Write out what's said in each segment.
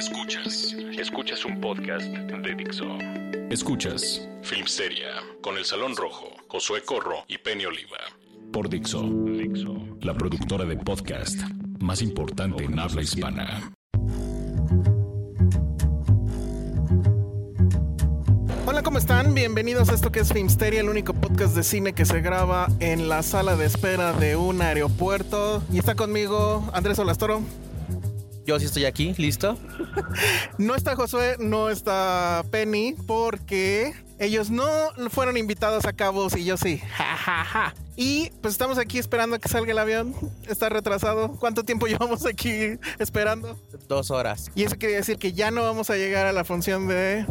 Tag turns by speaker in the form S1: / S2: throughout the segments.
S1: Escuchas, escuchas un podcast de Dixo. Escuchas Filmsteria con El Salón Rojo, Josué Corro y Penny Oliva. Por Dixo, Dixo, la productora de podcast más importante en habla hispana.
S2: Hola, ¿cómo están? Bienvenidos a esto que es Filmsteria, el único podcast de cine que se graba en la sala de espera de un aeropuerto. Y está conmigo Andrés Olastoro.
S3: Yo sí estoy aquí, listo.
S2: No está Josué, no está Penny, porque ellos no fueron invitados a Cabos y yo sí. Ja, ja, ja. Y pues estamos aquí esperando a que salga el avión. Está retrasado. ¿Cuánto tiempo llevamos aquí esperando?
S3: Dos horas.
S2: Y eso quiere decir que ya no vamos a llegar a la función de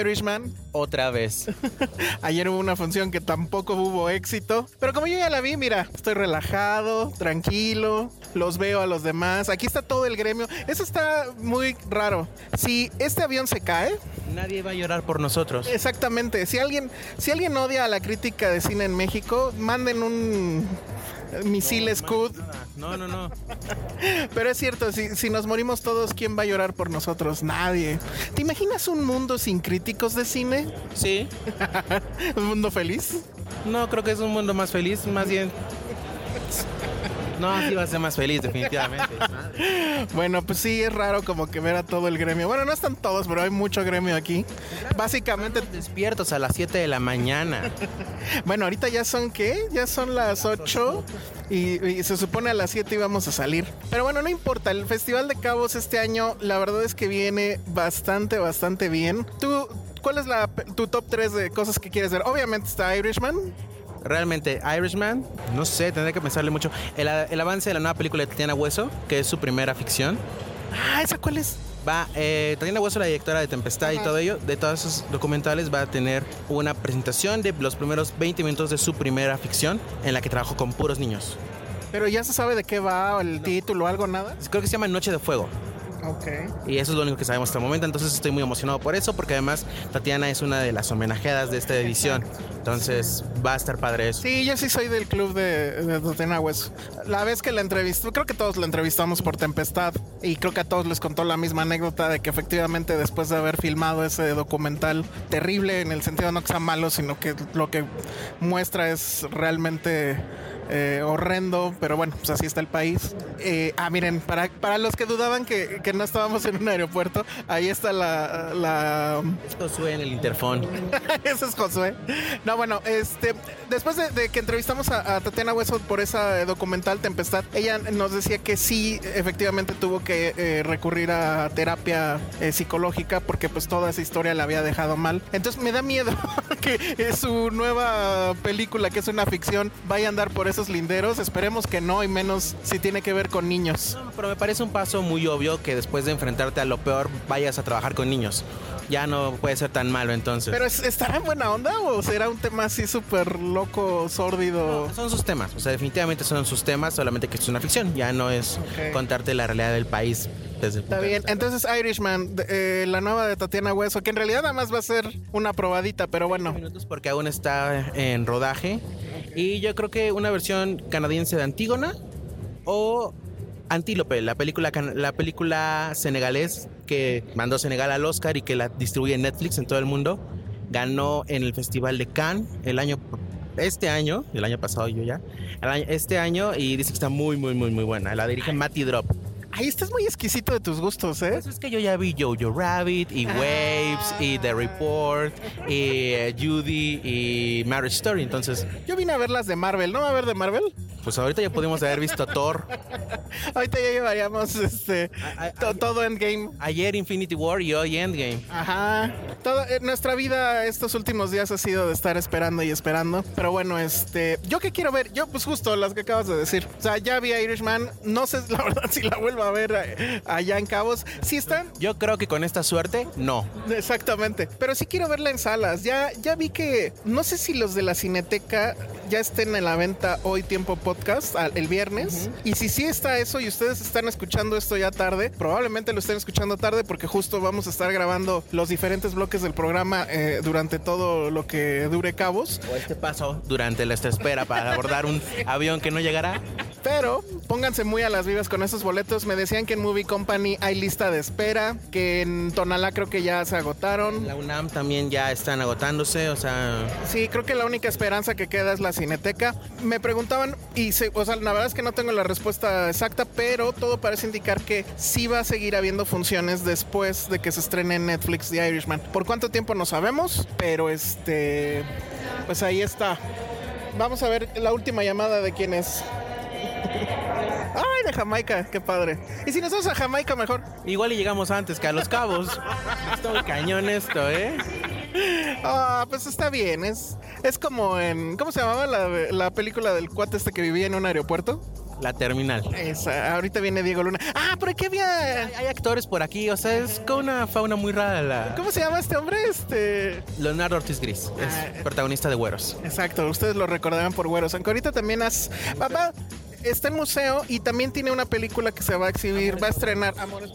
S2: Irishman.
S3: Otra vez.
S2: Ayer hubo una función que tampoco hubo éxito. Pero como yo ya la vi, mira, estoy relajado, tranquilo, los veo a los demás. Aquí está todo el gremio. Eso está muy raro. Si este avión se cae,
S3: Nadie va a llorar por nosotros.
S2: Exactamente. Si alguien, si alguien odia a la crítica de cine en México, manden un misil Scud.
S3: No, no, no.
S2: Pero es cierto, si, si nos morimos todos, ¿quién va a llorar por nosotros? Nadie. ¿Te imaginas un mundo sin críticos de cine?
S3: Sí.
S2: ¿Un mundo feliz?
S3: No, creo que es un mundo más feliz, más bien. No, sí va a ser más feliz, definitivamente.
S2: Bueno, pues sí, es raro como que ver a todo el gremio. Bueno, no están todos, pero hay mucho gremio aquí. Básicamente,
S3: Despiertos a las 7 de la mañana.
S2: bueno, ahorita ya son qué? Ya son las 8 y, y se supone a las 7 íbamos a salir. Pero bueno, no importa, el Festival de Cabos este año, la verdad es que viene bastante, bastante bien. ¿Tú, cuál es la, tu top 3 de cosas que quieres ver? Obviamente está Irishman.
S3: Realmente, Irishman, no sé, tendré que pensarle mucho. El, el avance de la nueva película de Tatiana Hueso, que es su primera ficción.
S2: Ah, ¿esa cuál es?
S3: Va, eh, Tatiana Hueso, la directora de Tempestad y todo ello, de todos esos documentales, va a tener una presentación de los primeros 20 minutos de su primera ficción, en la que trabajó con puros niños.
S2: Pero ya se sabe de qué va, el título o algo, nada.
S3: Creo que se llama Noche de Fuego. Y eso es lo único que sabemos hasta el momento. Entonces estoy muy emocionado por eso, porque además Tatiana es una de las homenajeadas de esta edición. Entonces va a estar padre eso.
S2: Sí, yo sí soy del club de, de Tatiana Hueso. La vez que la entrevistó, creo que todos la entrevistamos por Tempestad y creo que a todos les contó la misma anécdota de que efectivamente después de haber filmado ese documental terrible en el sentido no que sea malo, sino que lo que muestra es realmente eh, horrendo, pero bueno, pues así está el país. Eh, ah, miren, para, para los que dudaban que, que no estábamos en un aeropuerto, ahí está la... la
S3: Josué en el interfón.
S2: Ese es Josué. No, bueno, este, después de, de que entrevistamos a, a Tatiana Hueso por esa eh, documental Tempestad, ella nos decía que sí, efectivamente tuvo que eh, recurrir a terapia psicológica porque pues toda esa historia la había dejado mal. Entonces me da miedo que su nueva película, que es una ficción, vaya a andar por linderos. Esperemos que no, y menos si tiene que ver con niños.
S3: No, pero me parece un paso muy obvio que después de enfrentarte a lo peor vayas a trabajar con niños. Ya no puede ser tan malo entonces.
S2: Pero es- ¿estará en buena onda o será un tema así súper loco, sórdido?
S3: No, son sus temas, o sea, definitivamente son sus temas, solamente que es una ficción, ya no es
S2: Ok.
S3: contarte la realidad del país desde el
S2: Está
S3: punto de
S2: bien, entonces Irishman, eh, la nueva de Tatiana Hueso, que en realidad nada más va a ser una probadita, pero bueno.
S3: minutos porque aún está en rodaje. Y yo creo que una versión canadiense de Antígona o Antílope, la película, la película senegalés que mandó Senegal al Oscar y que la distribuye Netflix en todo el mundo, ganó en el Festival de Cannes el año este año, el año pasado yo ya, este año y dice que está muy, muy, muy, muy buena. La dirige Matty Drop.
S2: Ahí estás muy exquisito de tus gustos, ¿eh?
S3: Pues es que yo ya vi Jojo Rabbit y Waves y The Report y eh, Judy y Marriage Story, entonces...
S2: Yo vine a ver las de Marvel, ¿no va a ver de Marvel?
S3: Pues ahorita ya pudimos haber visto Thor.
S2: ahorita ya llevaríamos este todo Endgame.
S3: Ayer Infinity War y hoy Endgame.
S2: Ajá. Eh, nuestra vida estos últimos días ha sido de estar esperando y esperando. Pero bueno, este, yo que quiero ver, yo pues justo las que acabas de decir. O sea, ya vi Irishman, no sé la verdad si la vuelvo a ver eh, allá en Cabos. ¿Sí están?
S3: Yo creo que con esta suerte, no.
S2: Exactamente. Pero sí quiero verla en salas. Ya, ya vi que, no sé si los de la Cineteca ya estén en la venta hoy tiempo podcast el viernes. Y si sí está eso y ustedes están escuchando esto ya tarde, probablemente lo estén escuchando tarde porque justo vamos a estar grabando los diferentes bloques del programa eh, durante todo lo que dure cabos.
S3: O este paso durante la espera para abordar un avión que no llegará.
S2: Pero pónganse muy a las vivas con esos boletos. Me decían que en Movie Company hay lista de espera, que en Tonalá creo que ya se agotaron.
S3: La UNAM también ya están agotándose, o sea...
S2: Sí, creo que la única esperanza que queda es la Cineteca. Me preguntaban, y se, o sea, la verdad es que no tengo la respuesta exacta, pero todo parece indicar que sí va a seguir habiendo funciones después de que se estrene en Netflix The Irishman. ¿Por cuánto tiempo no sabemos? Pero este... Pues ahí está. Vamos a ver la última llamada de quién es. Ay, de Jamaica, qué padre. ¿Y si nos vamos a Jamaica mejor?
S3: Igual y llegamos antes que a Los Cabos. Está muy cañón esto, ¿eh?
S2: Ah, pues está bien. Es, es como en. ¿Cómo se llamaba la, la película del cuate este que vivía en un aeropuerto?
S3: La terminal.
S2: Esa, ahorita viene Diego Luna. Ah, pero aquí había.
S3: Hay, actores por aquí, o sea, es con una fauna muy rara. La...
S2: ¿Cómo se llama este hombre? Este.
S3: Leonardo Ortiz Gris. Es ah, protagonista de Güeros.
S2: Exacto, ustedes lo recordarán por Güeros. Aunque ahorita también has. Papá, está en museo y también tiene una película que se va a exhibir, va a estrenar. Amores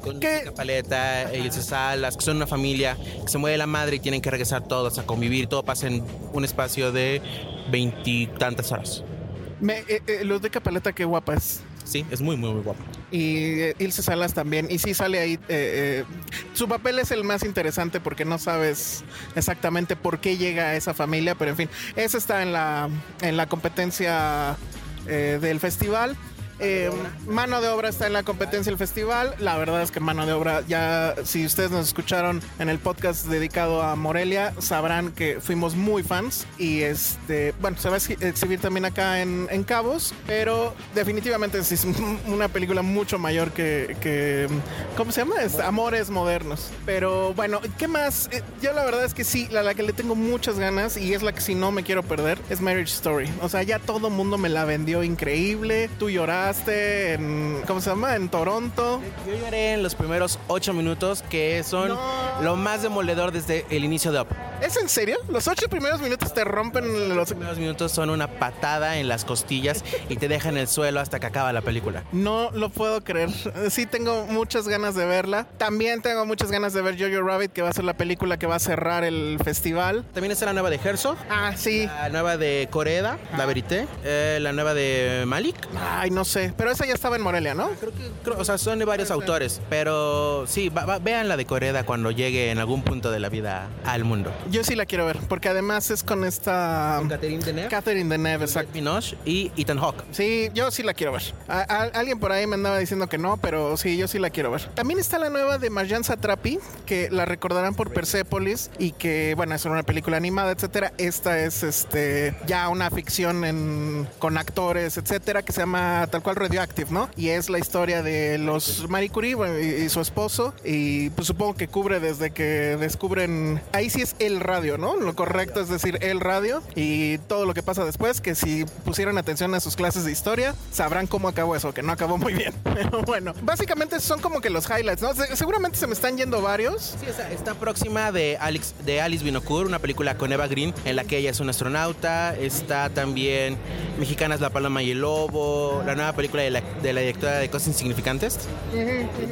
S3: con ¿Qué? Paleta, Ilse Salas, que son una familia que se mueve la madre y tienen que regresar todos a convivir. Todo pasa en un espacio de veintitantas horas.
S2: Me, eh, eh, Luz de Capaleta, qué guapa es.
S3: Sí, es muy, muy, muy guapa.
S2: Y eh, Ilse Salas también. Y sí sale ahí. su papel es el más interesante porque no sabes exactamente por qué llega a esa familia, pero en fin, esa está en la, en la competencia del festival. Eh, mano de obra está en la competencia del festival. La verdad es que mano de obra, ya si ustedes nos escucharon en el podcast dedicado a Morelia, sabrán que fuimos muy fans. Y este, bueno, se va a exhibir también acá en, Cabos, pero definitivamente es una película mucho mayor que, ¿cómo se llama? Amores modernos. Pero bueno, ¿qué más? Eh, yo la verdad es que sí, la, que le tengo muchas ganas y es la que si no me quiero perder, es Marriage Story. O sea, ya todo mundo me la vendió increíble. Tú lloraste en, ¿cómo se llama? En Toronto.
S3: Yo lloré en los primeros ocho minutos, que son lo más demoledor desde el inicio de Up.
S2: ¿Es en serio? ¿Los ocho primeros minutos te rompen
S3: los... Los primeros minutos son una patada en las costillas y te dejan en el suelo hasta que acaba la película.
S2: No lo puedo creer. Sí tengo muchas ganas de verla. También tengo muchas ganas de ver Jojo Rabbit, que va a ser la película que va a cerrar el festival.
S3: También está la nueva de Herzog.
S2: Ah, sí.
S3: La nueva de Coreda, La Verité. Eh, la nueva de Malik.
S2: Ay, no sé. Pero esa ya estaba en Morelia, ¿no?
S3: Creo que, o sea, son de varios autores. Pero sí, vean la de Coreda cuando llegue en algún punto de la vida al mundo.
S2: Yo sí la quiero ver, porque además es con esta...
S3: Con Catherine Deneuve.
S2: Catherine Deneuve, exacto.
S3: Minoche y Ethan Hawke.
S2: Sí, yo sí la quiero ver. alguien por ahí me andaba diciendo que no, pero sí, yo sí la quiero ver. También está la nueva de Marjan Satrapi, que la recordarán por Persepolis y que, bueno, es una película animada, etcétera. Esta es este ya una ficción en, con actores, etcétera, que se llama tal cual Radioactive, ¿no? Y es la historia de los Marie Curie y, su esposo y pues supongo que cubre desde que descubren ahí sí es el radio, ¿no? Lo correcto es decir, el radio y todo lo que pasa después, que si pusieron atención a sus clases de historia, sabrán cómo acabó eso, que no acabó muy bien. Pero bueno, básicamente son como que los highlights, ¿no? seguramente se me están yendo varios.
S3: Sí, está, próxima de, Alex, de Alice Binocour, una película con Eva Green, en la que ella es una astronauta. Está también Mexicanas La Paloma y el Lobo, la nueva película de la, directora de Cosas Insignificantes.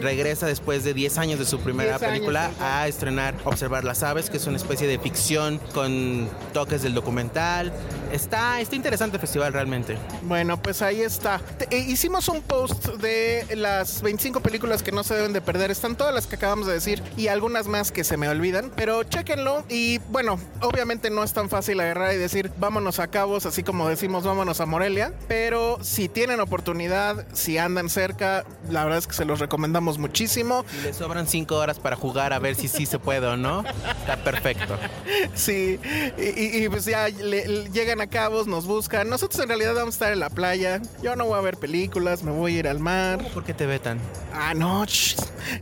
S3: Regresa después de 10 años de su primera película a estrenar Observar las Aves, que es una especie de ficción con toques del documental. Está, está interesante el festival realmente.
S2: Bueno, pues ahí está. Te- eh, hicimos un post de las 25 películas que no se deben de perder. Están todas las que acabamos de decir y algunas más que se me olvidan. Pero chéquenlo. Y bueno, obviamente no es tan fácil agarrar y decir vámonos a Cabos, así como decimos vámonos a Morelia. Pero si tienen oportunidad, si andan cerca, la verdad es que se los recomendamos muchísimo.
S3: Y le sobran cinco horas para jugar a ver si sí se puede o no. Está perfecto.
S2: Sí, y, pues ya le- le- llegan a Cabos, nos buscan. Nosotros en realidad vamos a estar en la playa. Yo no voy a ver películas, me voy a ir al mar.
S3: ¿Por qué te vetan?
S2: Ah, no.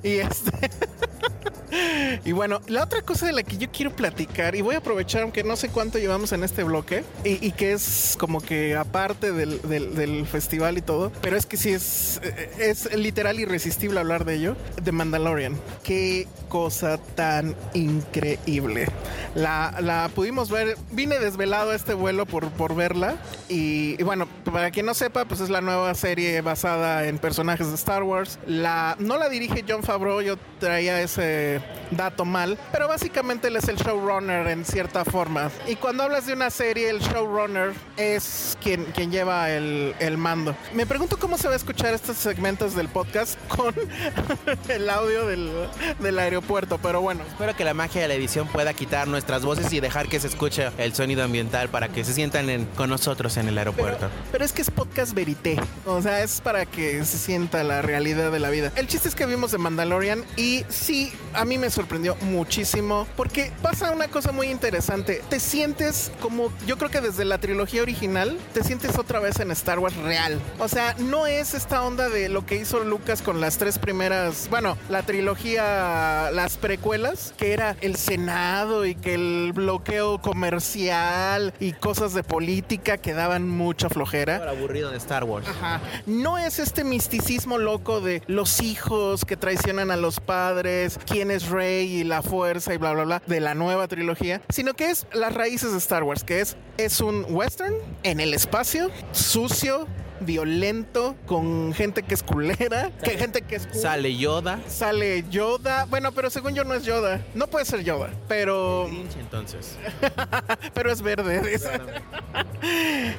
S2: Y este. Y bueno, la otra cosa de la que yo quiero platicar, y voy a aprovechar, aunque no sé cuánto llevamos en este bloque, y, y que es como que aparte del, del- del festival y todo, pero es que sí es, es literal irresistible hablar de ello, de Mandalorian. Qué cosa tan increíble. La, la pudimos ver, vine desvelado a este vuelo por, por verla, y, y bueno, para quien no sepa, pues es la nueva serie basada en personajes de Star Wars. La, no la dirige John Favreau, yo traía ese dato mal, pero básicamente él es el showrunner en cierta forma. Y cuando hablas de una serie, el showrunner es quien, quien lleva el, el mando. Me pregunto cómo se va a escuchar estos segmentos del podcast con el audio del, del aeropuerto, pero bueno.
S3: Espero que la magia de la edición pueda quitar nuestras voces y dejar que se escuche el sonido ambiental para que se sientan en- con nosotros en el aeropuerto.
S2: Pero es que es podcast verité. O sea, es para que se sienta la realidad de la vida. El chiste es que vimos de Mandalorian y sí, a mí me sorprendió muchísimo porque pasa una cosa muy interesante. Te sientes como, yo creo que desde la trilogía original, te sientes otra vez en Star Wars real. O sea, no es esta onda de lo que hizo Lucas con las tres primeras, bueno, la trilogía, las precuelas, que era el Senado y que el bloqueo comercial y cosas de política que daban mucha flojera.
S3: Aburrido de Star Wars.
S2: Ajá. No es este misticismo loco de los hijos que traicionan a los padres, quién es Rey y la fuerza y bla, bla, bla, de la nueva trilogía, sino que es las raíces de Star Wars, que es, es un western en el espacio, sucio, violento, con gente que es culera, que gente que es.
S3: Sale Yoda.
S2: Sale Yoda. Bueno, pero según yo no es Yoda. No puede ser Yoda, pero
S3: Grinch, entonces.
S2: pero es verde.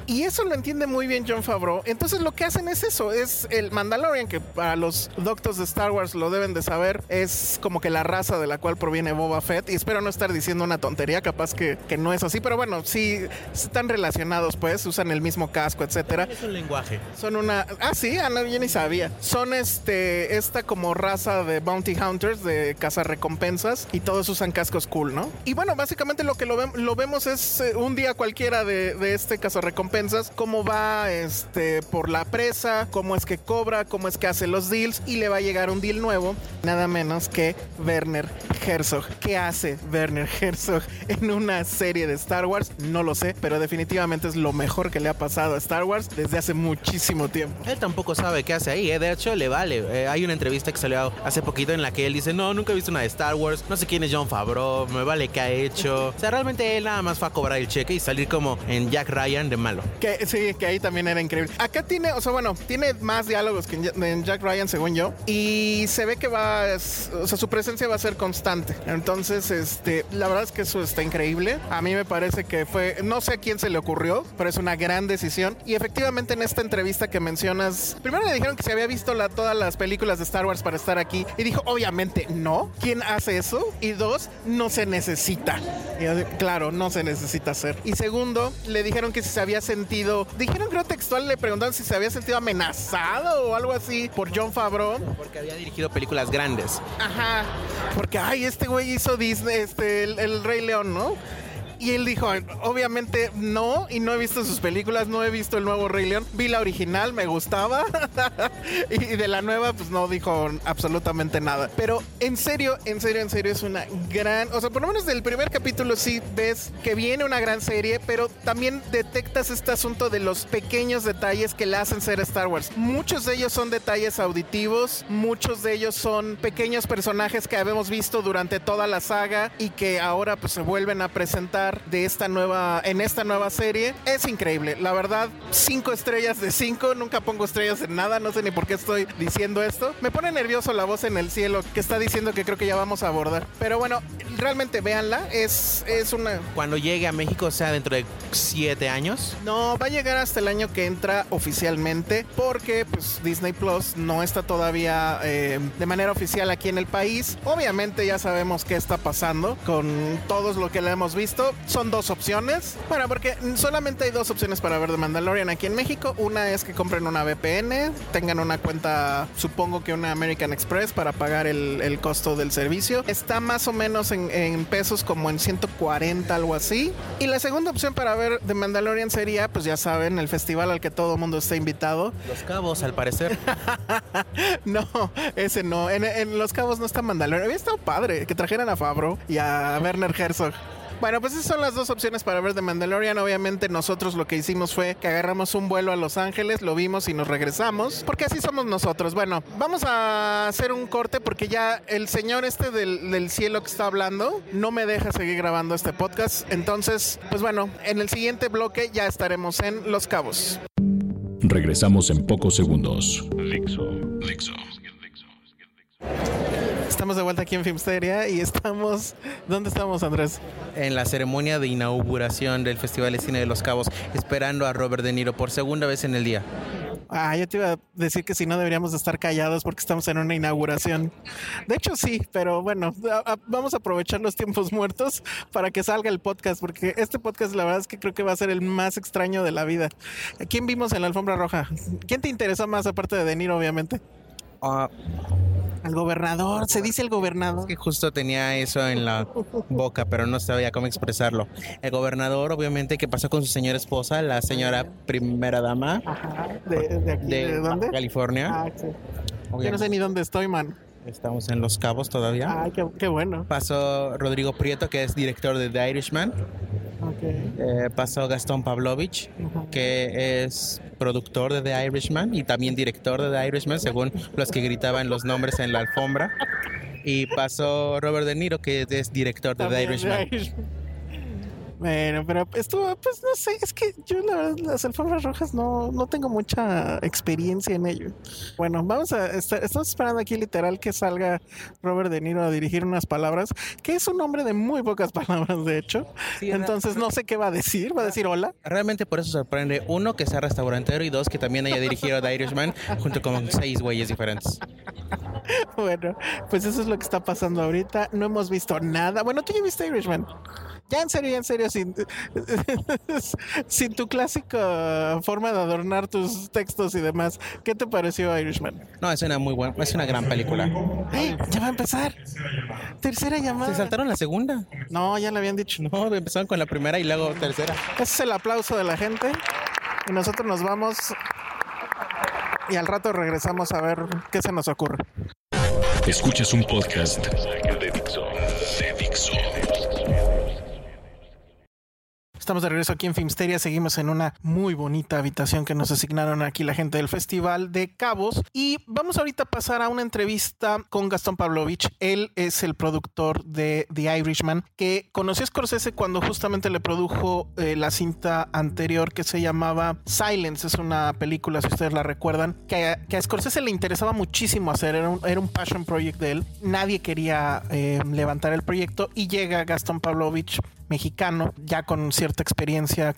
S2: y eso lo entiende muy bien John Favreau. Entonces lo que hacen es eso, es el Mandalorian, que para los doctos de Star Wars lo deben de saber, es como que la raza de la cual proviene Boba Fett. Y espero no estar diciendo una tontería, capaz que, que no es así, pero bueno, sí están relacionados, pues, usan el mismo casco, etcétera.
S3: Es un lenguaje.
S2: Son una. Ah, sí, ah, no, yo ni sabía. Son este. Esta como raza de bounty hunters, de cazarrecompensas. Y todos usan cascos cool, ¿no? Y bueno, básicamente lo que lo, lo vemos es eh, un día cualquiera de, de este cazarrecompensas. Cómo va este por la presa, cómo es que cobra, cómo es que hace los deals. Y le va a llegar un deal nuevo. Nada menos que Werner Herzog. ¿Qué hace Werner Herzog en una serie de Star Wars? No lo sé, pero definitivamente es lo mejor que le ha pasado a Star Wars desde hace muchísimo tiempo.
S3: Él tampoco sabe qué hace ahí, ¿eh? de hecho le vale. Eh, hay una entrevista que salió hace poquito en la que él dice, no, nunca he visto una de Star Wars, no sé quién es John Favreau, me vale qué ha hecho. O sea, realmente él nada más fue a cobrar el cheque y salir como en Jack Ryan de malo.
S2: Que sí, que ahí también era increíble. Acá tiene, o sea, bueno, tiene más diálogos que en Ja- en Jack Ryan, según yo. Y se ve que va, o sea, su presencia va a ser constante. Entonces, este, la verdad es que eso está increíble. A mí me parece que fue, no sé a quién se le ocurrió, pero es una gran decisión. Y efectivamente en esta entrevista que mencionas, primero le dijeron que se había visto la- todas las películas de Star Wars para estar aquí. Y dijo, obviamente no. ¿Quién hace eso? Y dos, no se necesita. Y yo de, claro, no se necesita hacer. Y segundo, le dijeron que si se había sentido, dijeron creo textual, le preguntaron si se había sentido amenazado o algo así por John Favreau.
S3: Porque había dirigido películas grandes.
S2: Ajá. Porque, ay, este güey hizo Disney, este, el, el Rey León, ¿no? Y él dijo, obviamente no, y no he visto sus películas, no he visto el nuevo Rey León. Vi la original, me gustaba. y de la nueva, pues no dijo absolutamente nada. Pero en serio, en serio, en serio, es una gran. O sea, por lo menos del primer capítulo sí ves que viene una gran serie, pero también detectas este asunto de los pequeños detalles que le hacen ser Star Wars. Muchos de ellos son detalles auditivos, muchos de ellos son pequeños personajes que habíamos visto durante toda la saga y que ahora pues se vuelven a presentar de esta nueva en esta nueva serie. Es increíble, la verdad, cinco estrellas de cinco. Nunca pongo estrellas en nada, no sé ni por qué estoy diciendo esto. Me pone nervioso la voz en el cielo que está diciendo que creo que ya vamos a abordar. Pero bueno, realmente véanla. Es, es una.
S3: Cuando llegue a México, o sea, dentro de siete años.
S2: No, va a llegar hasta el año que entra oficialmente, porque pues Disney Plus no está todavía eh, de manera oficial aquí en el país. Obviamente ya sabemos qué está pasando con todos lo que le hemos visto. Son dos opciones. Bueno, porque solamente hay dos opciones para ver The Mandalorian aquí en México. Una es que compren una VPN, tengan una cuenta, supongo que una American Express para pagar el, el costo del servicio. Está más o menos en, en pesos como en 140, algo así. Y la segunda opción para ver The Mandalorian sería, pues ya saben, el festival al que todo mundo está invitado.
S3: Los Cabos, al parecer.
S2: no, ese no. En, en Los Cabos no está Mandalorian. Había estado padre que trajeran a Fabro y a Werner Herzog. Bueno, pues esas son las dos opciones para ver The Mandalorian. Obviamente nosotros lo que hicimos fue que agarramos un vuelo a Los Ángeles, lo vimos y nos regresamos, porque así somos nosotros. Bueno, vamos a hacer un corte porque ya el señor este del, del cielo que está hablando no me deja seguir grabando este podcast. Entonces, pues bueno, en el siguiente bloque ya estaremos en Los Cabos.
S1: Regresamos en pocos segundos. Dixo. Dixo.
S2: Estamos de vuelta aquí en Filmsteria y estamos... ¿Dónde estamos, Andrés?
S3: En la ceremonia de inauguración del Festival de Cine de Los Cabos, esperando a Robert De Niro por segunda vez en el día.
S2: Ah, yo te iba a decir que si no deberíamos de estar callados porque estamos en una inauguración. De hecho, sí, pero bueno, a- a- vamos a aprovechar los tiempos muertos para que salga el podcast, porque este podcast la verdad es que creo que va a ser el más extraño de la vida. ¿A quién vimos en la alfombra roja? ¿Quién te interesó más aparte de De Niro, obviamente?
S3: Ah,
S2: Al gobernador, se dice el gobernador.
S3: que justo tenía eso en la boca, pero no sabía cómo expresarlo. El gobernador, obviamente, que pasó con su señora esposa, la señora primera dama
S2: ¿De, de aquí? ¿De,
S3: de
S2: dónde?
S3: California.
S2: Ah, sí. Yo no sé ni dónde estoy, man.
S3: Estamos en Los Cabos todavía.
S2: Ay, qué, qué bueno.
S3: Pasó Rodrigo Prieto, que es director de The Irishman.
S2: Ok.
S3: Eh, pasó Gastón Pavlovich, que es productor de The Irishman y también director de The Irishman, según los que gritaban los nombres en la alfombra. Y pasó Robert De Niro, que es director de The Irishman.
S2: The Irishman. Bueno, pero estuvo, pues no sé, es que yo la verdad las alfombras rojas no, no tengo mucha experiencia en ello. Bueno, vamos a estar, estamos esperando aquí literal que salga Robert De Niro a dirigir unas palabras, que es un hombre de muy pocas palabras, de hecho.
S3: Sí,
S2: Entonces no sé qué va a decir, va a decir hola.
S3: Realmente por eso sorprende, uno, que sea restaurantero y dos, que también haya dirigido The Irishman junto con seis güeyes diferentes.
S2: Bueno, pues eso es lo que está pasando ahorita. No hemos visto nada. Bueno, tú ya viste Irishman. Ya en serio, ya en serio, sin, sin tu clásica forma de adornar tus textos y demás. ¿Qué te pareció Irishman?
S3: No, es una muy buena, es una gran película.
S2: ¡Ay! Ya va a empezar. Tercera llamada.
S3: ¿Se saltaron la segunda?
S2: No, ya le habían dicho.
S3: No, empezaron con la primera y luego tercera.
S2: Ese es el aplauso de la gente. Y nosotros nos vamos. Y al rato regresamos a ver qué se nos ocurre.
S1: Escuchas un podcast de
S2: Estamos de regreso aquí en Filmsteria. Seguimos en una muy bonita habitación que nos asignaron aquí la gente del Festival de Cabos. Y vamos ahorita a pasar a una entrevista con Gastón Pavlovich. Él es el productor de The Irishman, que conoció a Scorsese cuando justamente le produjo eh, la cinta anterior que se llamaba Silence. Es una película, si ustedes la recuerdan, que a, Scorsese le interesaba muchísimo hacer. Era un, era un passion project de él. Nadie quería eh, levantar el proyecto y llega Gastón Pavlovich mexicano, ya con cierta experiencia,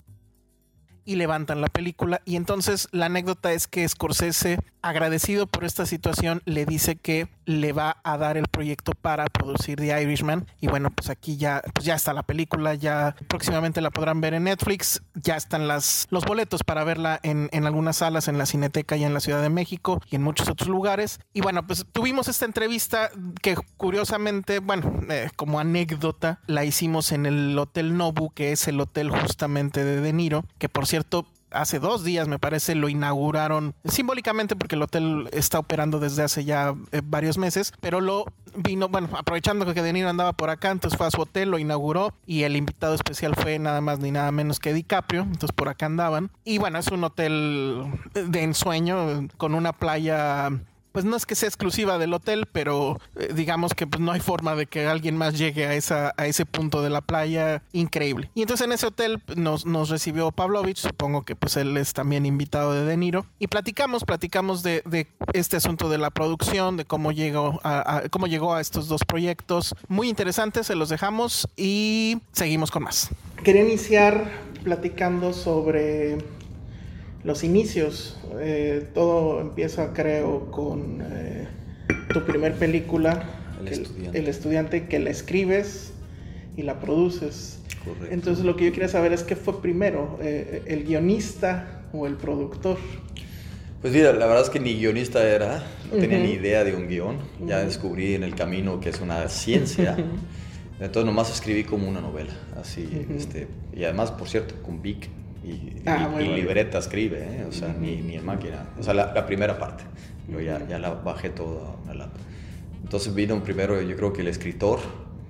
S2: y levantan la película. Y entonces la anécdota es que Scorsese, agradecido por esta situación, le dice que le va a dar el proyecto para producir The Irishman. Y bueno, pues aquí ya, pues ya está la película, ya próximamente la podrán ver en Netflix, ya están las, los boletos para verla en, en algunas salas, en la Cineteca y en la Ciudad de México y en muchos otros lugares. Y bueno, pues tuvimos esta entrevista que curiosamente, bueno, eh, como anécdota, la hicimos en el Hotel Nobu, que es el hotel justamente de De Niro, que por cierto hace dos días, me parece, lo inauguraron simbólicamente porque el hotel está operando desde hace ya eh, varios meses, pero lo vino, bueno, aprovechando que De Niro andaba por acá, entonces fue a su hotel, lo inauguró y el invitado especial fue nada más ni nada menos que DiCaprio, entonces por acá andaban. Y bueno, es un hotel de ensueño con una playa pues no es que sea exclusiva del hotel, pero eh, digamos que pues, no hay forma de que alguien más llegue a, esa, a ese punto de la playa increíble. Y entonces en ese hotel nos, nos recibió Pavlovich, supongo que pues él es también invitado de De Niro, y platicamos, platicamos de, de este asunto de la producción, de cómo llegó a, a, cómo llegó a estos dos proyectos. Muy interesantes, se los dejamos y seguimos con más. Quería iniciar platicando sobre los inicios. Eh, todo empieza, creo, con eh, tu primer película,
S4: El estudiante.
S2: el estudiante, que la escribes y la produces.
S4: Correcto.
S2: Entonces lo que yo quería saber es qué fue primero, eh, el guionista o el productor.
S4: Pues mira, la verdad es que ni guionista era, no tenía ni idea de un guion. Ya descubrí en el camino que es una ciencia. Entonces nomás escribí como una novela, así, este, y además, por cierto, con Vic y,
S2: Ah,
S4: y- y libreta escribe, ¿eh? o sea, ni, ni en máquina, o sea, la, la primera parte, yo ya, ya la bajé toda a una laptop. Entonces vino primero, yo creo que el escritor,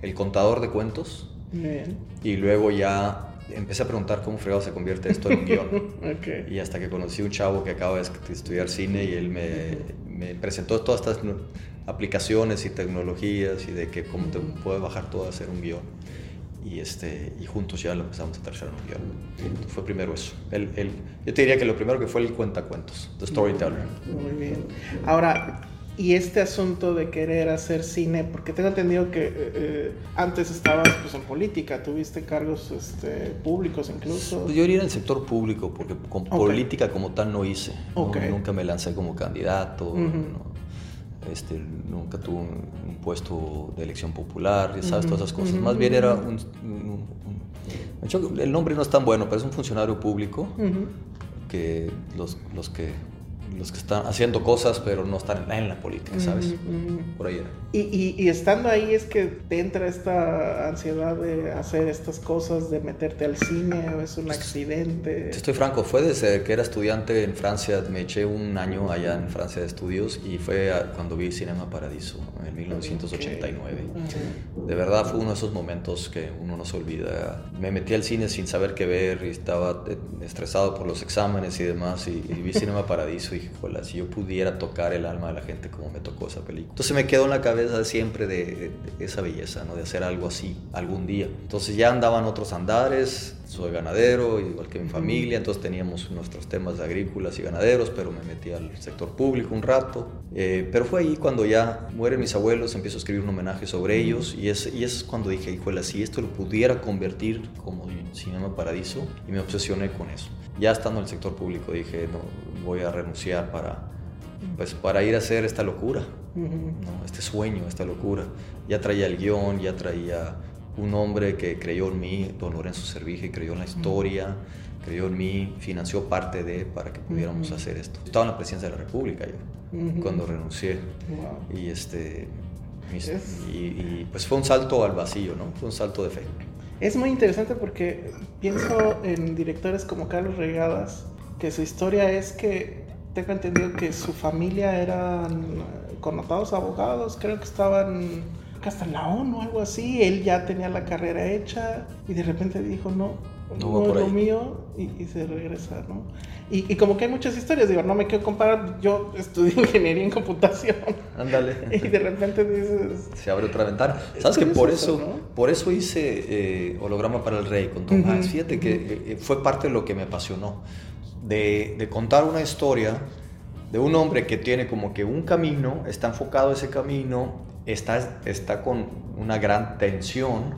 S4: el contador de cuentos,
S2: Bien.
S4: y luego ya empecé a preguntar cómo fregado se convierte esto en un guion.
S2: Ok.
S4: Y hasta que conocí un chavo que acaba de est- estudiar cine y él me, me presentó todas estas aplicaciones y tecnologías y de que cómo te puedes bajar todo a hacer un guion. Y, este, y juntos ya lo empezamos a tratar un guion. Entonces fue primero eso. El, el- yo te diría que lo primero que fue el cuentacuentos, The Storyteller.
S2: Muy bien. Ahora, y este asunto de querer hacer cine, porque tengo entendido que eh, eh, antes estabas pues, en política, tuviste cargos este, públicos incluso.
S4: Pues yo iría en el sector público porque con política como tal no hice. Nunca me lancé como candidato. Este, nunca tuve un, un puesto de elección popular, ya sabes, todas esas cosas. Más bien era un... un- el nombre no es tan bueno, pero es un funcionario público que los, los que los que están haciendo cosas pero no están en la, política, ¿sabes?
S2: Ujú.
S4: Por ahí era.
S2: Y, y- y estando ahí es que te entra esta ansiedad de hacer estas cosas, de meterte al cine, o es un accidente.
S4: Te estoy franco, fue desde que era estudiante en Francia, me eché un año allá en Francia de estudios y fue cuando vi Cinema Paradiso en 1989.
S2: Ujú.
S4: De verdad fue uno de esos momentos que uno no se olvida. Me metí al cine sin saber qué ver y estaba eh, estresado por los exámenes y demás y, y vi Cinema Paradiso dije, "Jola, si yo pudiera tocar el alma de la gente como me tocó esa película. Entonces me quedó en la cabeza siempre de, de- de esa belleza, ¿no? De hacer algo así algún día. Entonces ya andaban otros andares, soy ganadero, igual que mi familia, entonces teníamos nuestros temas de agrícolas y ganaderos, pero me metí al sector público un rato. Eh, pero fue ahí cuando ya mueren mis abuelos, empiezo a escribir un homenaje sobre ellos y es, y es cuando dije, híjole, si esto lo pudiera convertir como Cinema Paradiso y me obsesioné con eso. Ya estando en el sector público dije, no, voy a renunciar para, pues, para ir a hacer esta locura. Este sueño, esta locura. Ya traía el guion, ya traía un hombre que creyó en mí, don Lorenzo Servige, creyó en la historia, creyó en mí, financió parte de para que pudiéramos hacer esto. Estaba en la presidencia de la República yo, cuando renuncié.
S2: Wow.
S4: Y, este, mis-
S2: Es-
S4: y, y, pues fue un salto al vacío, ¿no? Fue un salto de fe.
S2: Es muy interesante porque pienso en directores como Carlos Regadas, que su historia es que tengo entendido que su familia eran connotados abogados, creo que estaban creo que hasta la ONU o algo así, él ya tenía la carrera hecha y de repente dijo no,
S4: No
S2: es lo
S4: ahí".
S2: mío y, y se regresa, ¿no? Y, y como que hay muchas historias, digo, no me quiero comparar, yo estudié ingeniería en computación y
S4: Ándale.
S2: de repente dices,
S4: Se abre otra ventana.
S2: Es
S4: ¿Sabes que por eso,
S2: eso, ¿no?
S4: por eso hice eh, Holograma para el Rey con Tom
S2: Ujú,
S4: Hanks? Fíjate que eh, fue parte de lo que me apasionó. De, de contar una historia de un hombre que tiene como que un camino, está enfocado a ese camino, está, está con una gran tensión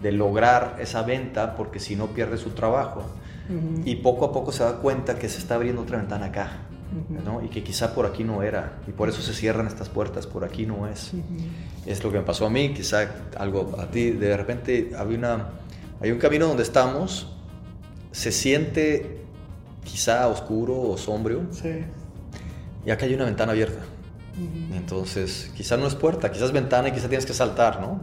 S4: de lograr esa venta porque si no pierde su trabajo. Y poco a poco se da cuenta que se está abriendo otra ventana acá. ¿no? Y que quizá por aquí no era. Y por eso se cierran estas puertas, por aquí no es. Es lo que me pasó a mí, quizá algo a ti. De repente había una, hay un camino donde estamos, se siente quizá oscuro o sombrío,
S2: sí.
S4: y acá hay una ventana abierta. Entonces, quizá no es puerta, quizás es ventana y quizá tienes que saltar, ¿no?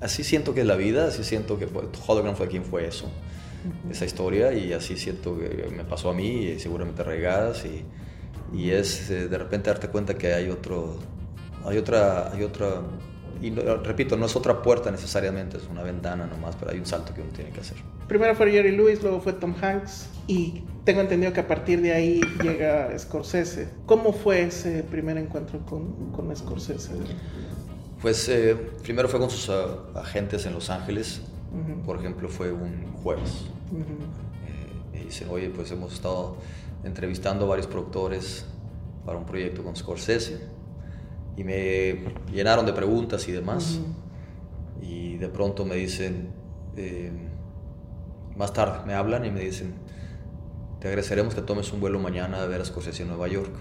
S4: Así siento que es la vida, así siento que fue- Hologram fue quien fue eso, esa historia, y así siento que me pasó a mí, y seguramente regadas, y, y es eh, de repente darte cuenta que hay otro, hay otra, hay otra y repito, no es otra puerta necesariamente, es una ventana nomás, pero hay un salto que uno tiene que hacer.
S2: Primero fue Jerry Lewis, luego fue Tom Hanks y tengo entendido que a partir de ahí llega Scorsese. ¿Cómo fue ese primer encuentro con, con Scorsese?
S4: Pues eh, primero fue con sus uh, agentes en Los Ángeles, por ejemplo, fue un jueves. eh, y dicen, oye, pues hemos estado entrevistando a varios productores para un proyecto con Scorsese y me llenaron de preguntas y demás. Y de pronto me dicen, eh, más tarde me hablan y me dicen, te agradeceremos que tomes un vuelo mañana a ver a Scorsese en Nueva York.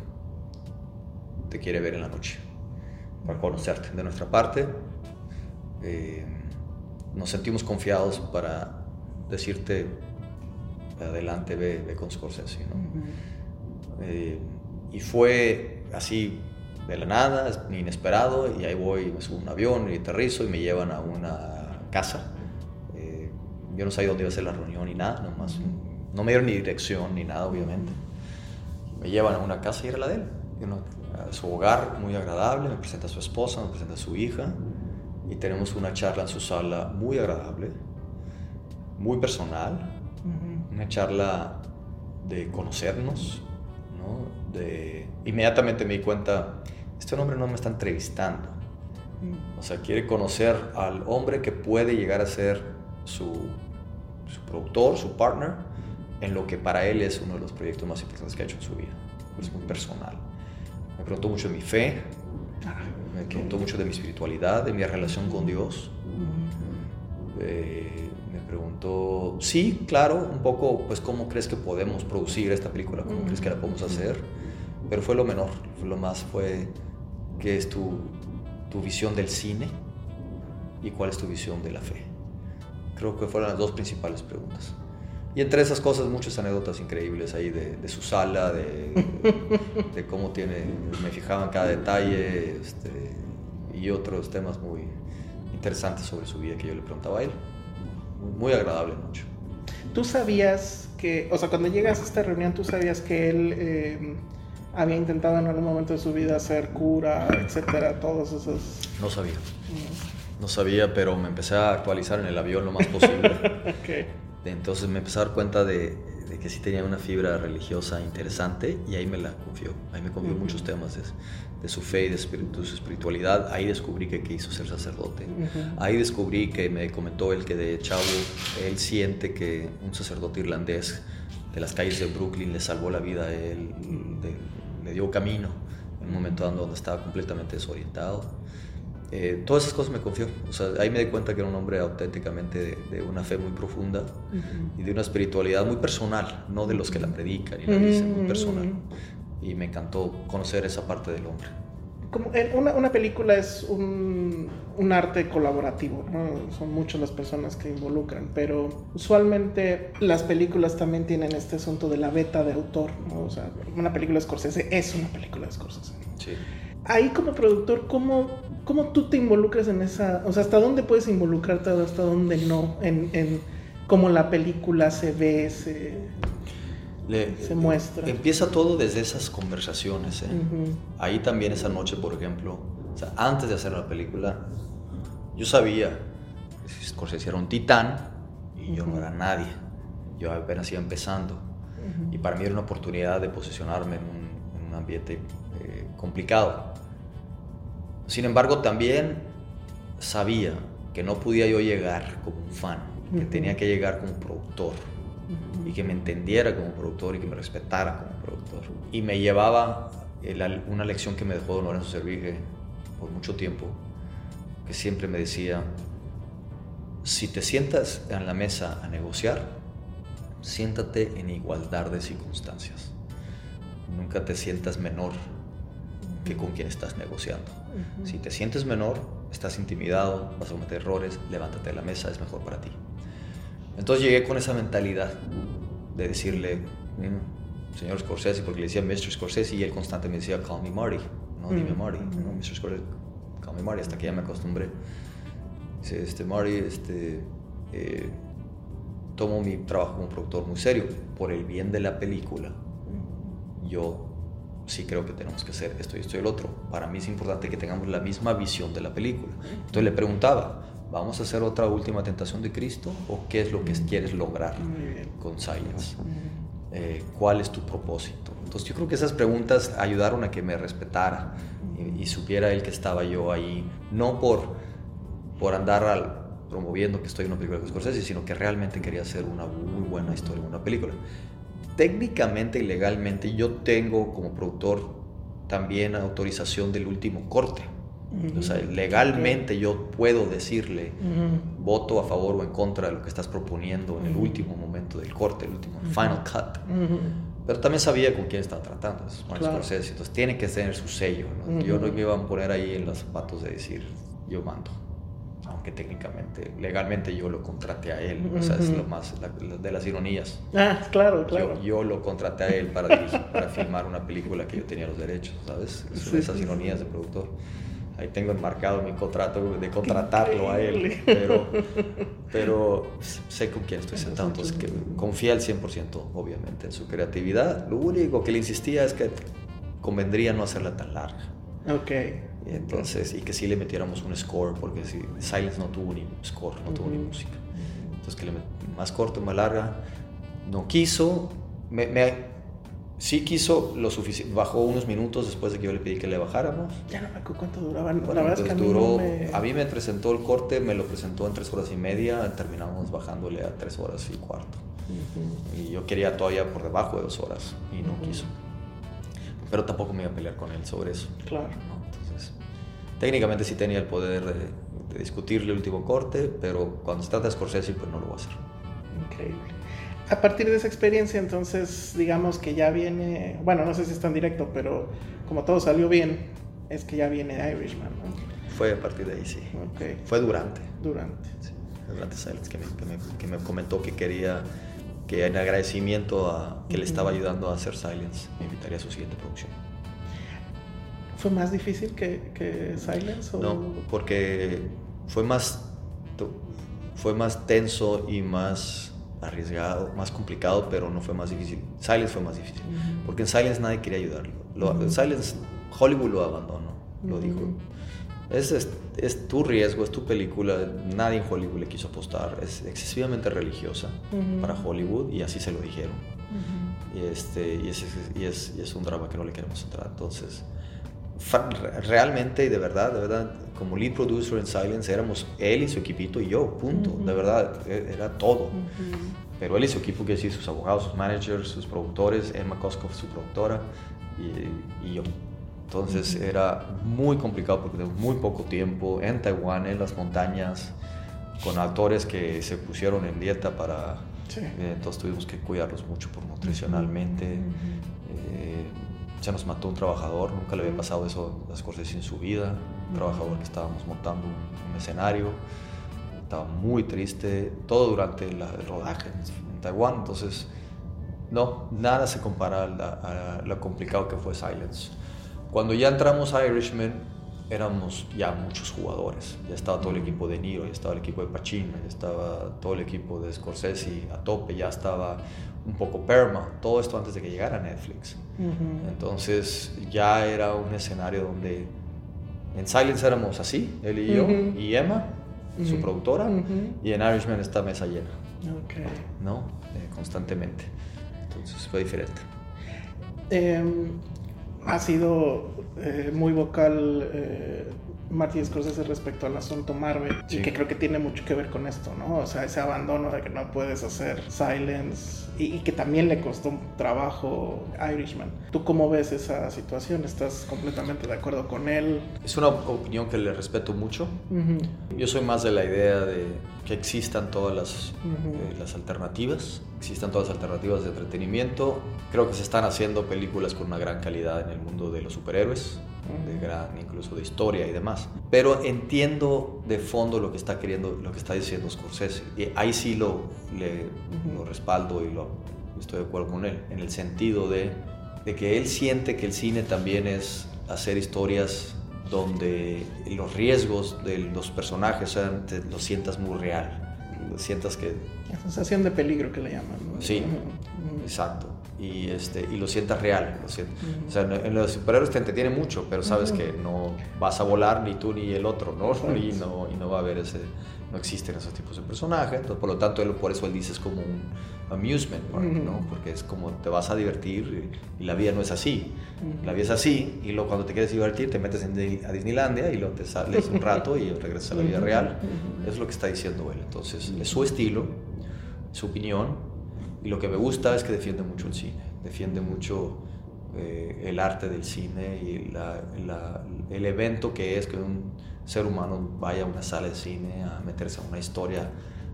S4: Te quiere ver en la noche, para conocerte. De nuestra parte, eh, nos sentimos confiados para decirte, adelante, ve, ve con Scorsese. ¿no? eh, y fue así de la nada, inesperado, y ahí voy, me subo a un avión y aterrizo y me llevan a una casa. Eh, yo no sabía dónde iba a ser la reunión ni nada, nomás, no me dieron ni dirección ni nada, obviamente. Me llevan a una casa y era la de él. A su hogar, muy agradable, me presenta a su esposa, me presenta a su hija, y tenemos una charla en su sala muy agradable, muy personal, una charla de conocernos, ¿no? de, inmediatamente me di cuenta, este hombre no me está entrevistando. O sea, quiere conocer al hombre que puede llegar a ser su, su, productor, su partner, en lo que para él es uno de los proyectos más importantes que ha hecho en su vida. Es muy personal. Me preguntó mucho de mi fe, me preguntó mucho de mi espiritualidad, de mi relación con Dios. Eh, me preguntó, sí, claro, un poco, pues, ¿cómo crees que podemos producir esta película? ¿Cómo crees que la podemos hacer? Pero fue lo menor, lo más fue, ¿qué es tu, tu visión del cine? ¿Y cuál es tu visión de la fe? Creo que fueron las dos principales preguntas. Y entre esas cosas, muchas anécdotas increíbles ahí de, de su sala, de, de, cómo tiene, me fijaba en cada detalle este, y otros temas muy interesantes sobre su vida que yo le preguntaba a él. Muy, agradable mucho.
S2: ¿Tú sabías que, o sea, cuando llegas a esta reunión, tú sabías que él eh, había intentado en algún momento de su vida ser cura, etcétera, todos esos...
S4: No sabía. No sabía, pero me empecé a actualizar en el avión lo más posible.
S2: okay.
S4: Entonces me empecé a dar cuenta de, de, que sí tenía una fibra religiosa interesante y ahí me la confió. Ahí me confió uh -huh. muchos temas de, de, su fe y de, espiritu, de, su espiritualidad. Ahí descubrí que quiso ser sacerdote. Uh -huh. Ahí descubrí que me comentó él que de chavo él siente que un sacerdote irlandés de las calles de Brooklyn le salvó la vida a él, de, le dio camino en un momento dado donde estaba completamente desorientado. Eh, todas esas cosas me confió. O sea, ahí me di cuenta que era un hombre auténticamente de, de una fe muy profunda uh -huh. y de una espiritualidad muy personal, no de los que la predican y la dicen, muy personal. Y me encantó conocer esa parte del hombre.
S2: Como una, una película es un, un arte colaborativo, ¿no? son muchas las personas que involucran, pero usualmente las películas también tienen este asunto de la beta de autor. ¿no? O sea, una película de Scorsese es una película de Scorsese.
S4: Sí
S2: ahí como productor, ¿cómo, ¿cómo tú te involucras en esa, o sea, hasta dónde puedes involucrarte o hasta dónde no, en, en cómo la película se ve, se,
S4: Le,
S2: se muestra?
S4: Empieza todo desde esas conversaciones. ¿eh? Uh -huh. Ahí también esa noche, por ejemplo, o sea, antes de hacer la película, yo sabía que Scorsese era un titán y uh -huh. yo no era nadie. Yo apenas iba empezando. Uh -huh. Y para mí era una oportunidad de posicionarme en un, en un ambiente eh, complicado. Sin embargo, también sabía que no podía yo llegar como un fan, que tenía que llegar como productor uh -huh. y que me entendiera como productor y que me respetara como productor. Y me llevaba el, una lección que me dejó Don Lorenzo Servige por mucho tiempo, que siempre me decía, si te sientas en la mesa a negociar, siéntate en igualdad de circunstancias. Nunca te sientas menor que con quien estás negociando. Uh -huh. Si te sientes menor, estás intimidado, vas a cometer errores, levántate de la mesa, es mejor para ti. Entonces llegué con esa mentalidad de decirle, señor Scorsese, porque le decía Mr. Scorsese y él constante me decía, call me Marty, no dime Marty, no, Mr. Scorsese, call me Marty, hasta que ya me acostumbré. Dice, este Marty, este, eh, tomo mi trabajo como productor muy serio, por el bien de la película. Yo sí creo que tenemos que hacer esto y esto y el otro. Para mí es importante que tengamos la misma visión de la película. Entonces le preguntaba, ¿vamos a hacer otra última tentación de Cristo o qué es lo que quieres lograr con Silence? Eh, ¿Cuál es tu propósito? Entonces yo creo que esas preguntas ayudaron a que me respetara y, supiera él que estaba yo ahí, no por, por andar al, promoviendo que estoy en una película de Scorsese, sino que realmente quería hacer una muy buena historia, una película. Técnicamente y legalmente yo tengo como productor también autorización del último corte. O sea, legalmente yo puedo decirle voto a favor o en contra de lo que estás proponiendo en el último momento del corte, el último final cut. Pero también sabía con quién estaba tratando, es Scorsese, entonces tiene que tener su sello. Yo no me iba a poner ahí en los zapatos de decir yo mando aunque técnicamente, legalmente yo lo contraté a él, o sea, es lo más de las ironías.
S2: Ah, claro, claro.
S4: Yo, lo contraté a él para, para filmar una película que yo tenía los derechos, ¿sabes? esas ironías de productor. Ahí tengo enmarcado mi contrato de contratarlo a él, pero, pero sé con quién estoy sentado, entonces que confía al 100% obviamente en su creatividad. Lo único que le insistía es que convendría no hacerla tan larga.
S2: Ok.
S4: Y entonces, y que sí le metiéramos un score, porque si Silence no tuvo ni score, no tuvo ni música. Entonces, que le más corto, más larga. No quiso, me, sí quiso lo suficiente, bajó unos minutos después de que yo le pedí que le bajáramos.
S2: Ya no me acuerdo cuánto duraba. la
S4: verdad es que a mí, duró, me... a mí me presentó el corte, me lo presentó en tres horas y media, terminamos bajándole a tres horas y cuarto. Y yo quería todavía por debajo de dos horas y no quiso. Pero tampoco me iba a pelear con él sobre eso.
S2: Claro.
S4: Entonces, técnicamente sí tenía el poder de, de, discutirle el último corte, pero cuando se trata de Scorsese, pues no lo voy a hacer.
S2: Increíble. A partir de esa experiencia, entonces, digamos que ya viene, bueno, no sé si es tan directo, pero como todo salió bien, es que ya viene Irishman, ¿no?
S4: Fue a partir de ahí, sí.
S2: Okay.
S4: Fue durante.
S2: Durante.
S4: Sí, durante Silence que me, que me, que me comentó que quería que en agradecimiento a que le estaba ayudando a hacer Silence, me invitaría a su siguiente producción.
S2: ¿Fue más difícil que, que Silence? O...
S4: No, porque fue más, fue más tenso y más arriesgado, más complicado, pero no fue más difícil. Silence fue más difícil, porque en Silence nadie quería ayudarlo. Lo, Silence, Hollywood lo abandonó, lo dijo es, es, tu riesgo, es tu película. Nadie en Hollywood le quiso apostar. Es excesivamente religiosa para Hollywood y así se lo dijeron. y, este, y, es, y, es, y, es, un drama que no le queremos entrar. Entonces, realmente y de verdad, de verdad, como lead producer en Silence éramos él y su equipito y yo, punto. De verdad, e, era todo. Pero él y su equipo, que decir, sus abogados, sus managers, sus productores, Emma Koskov, su productora, y, y yo. Entonces era muy complicado porque tenemos muy poco tiempo en Taiwán, en las montañas, con actores que se pusieron en dieta para... Eh, entonces tuvimos que cuidarlos mucho por nutricionalmente. Se nos mató un trabajador, nunca le había pasado eso a Scorsese en su vida. Un trabajador que estábamos montando un, escenario. Estaba muy triste, todo durante el rodaje en, Taiwán. Entonces, no, nada se compara a lo complicado que fue Silence. Cuando ya entramos a Irishman, éramos ya muchos jugadores. Ya estaba todo el equipo de Niro, ya estaba el equipo de Pacino, ya estaba todo el equipo de Scorsese a tope, ya estaba un poco Perma, todo esto antes de que llegara Netflix. Entonces ya era un escenario donde en Silence éramos así, él y yo, y Emma, su productora, y en Irishman esta mesa llena.
S2: Okay.
S4: ¿No? Eh, constantemente. Entonces fue diferente.
S2: Eh, ha sido eh, muy vocal eh, Martin Scorsese respecto al asunto Marvel y que creo que tiene mucho que ver con esto, ¿no? O sea, ese abandono de que no puedes hacer Silence y, que también le costó un trabajo Irishman. ¿Tú cómo ves esa situación? ¿Estás completamente de acuerdo con él?
S4: Es una opinión que le respeto mucho. Yo soy más de la idea de que existan todas las, eh, las alternativas, existan todas las alternativas de entretenimiento. Creo que se están haciendo películas con una gran calidad en el mundo de los superhéroes de gran, incluso de historia y demás. Pero entiendo de fondo lo que está queriendo, lo que está diciendo Scorsese. Y ahí sí lo, le, lo respaldo y lo, estoy de acuerdo con él, en el sentido de, de que él siente que el cine también es hacer historias donde los riesgos de los personajes sean, te, lo sientas muy real. Sientas que...
S2: La sensación de peligro que le llaman.
S4: Sí, exacto. Y, este, y lo sientas real. Lo O sea, en los superhéroes te entretiene mucho, pero sabes que no vas a volar ni tú ni el otro, ¿no? Y, no, y no va a haber ese, no existen esos tipos de personajes, entonces por lo tanto él, por eso él dice es como un amusement park, ¿no? Porque es como te vas a divertir y, la vida no es así. La vida es así y luego cuando te quieres divertir te metes en, a Disneylandia y luego te sales un rato y regresas a la vida real. Es lo que está diciendo él. Entonces es su estilo, su opinión y lo que me gusta es que defiende mucho el cine, defiende mucho eh, el arte del cine y el evento que es que un ser humano vaya a una sala de cine a meterse a una historia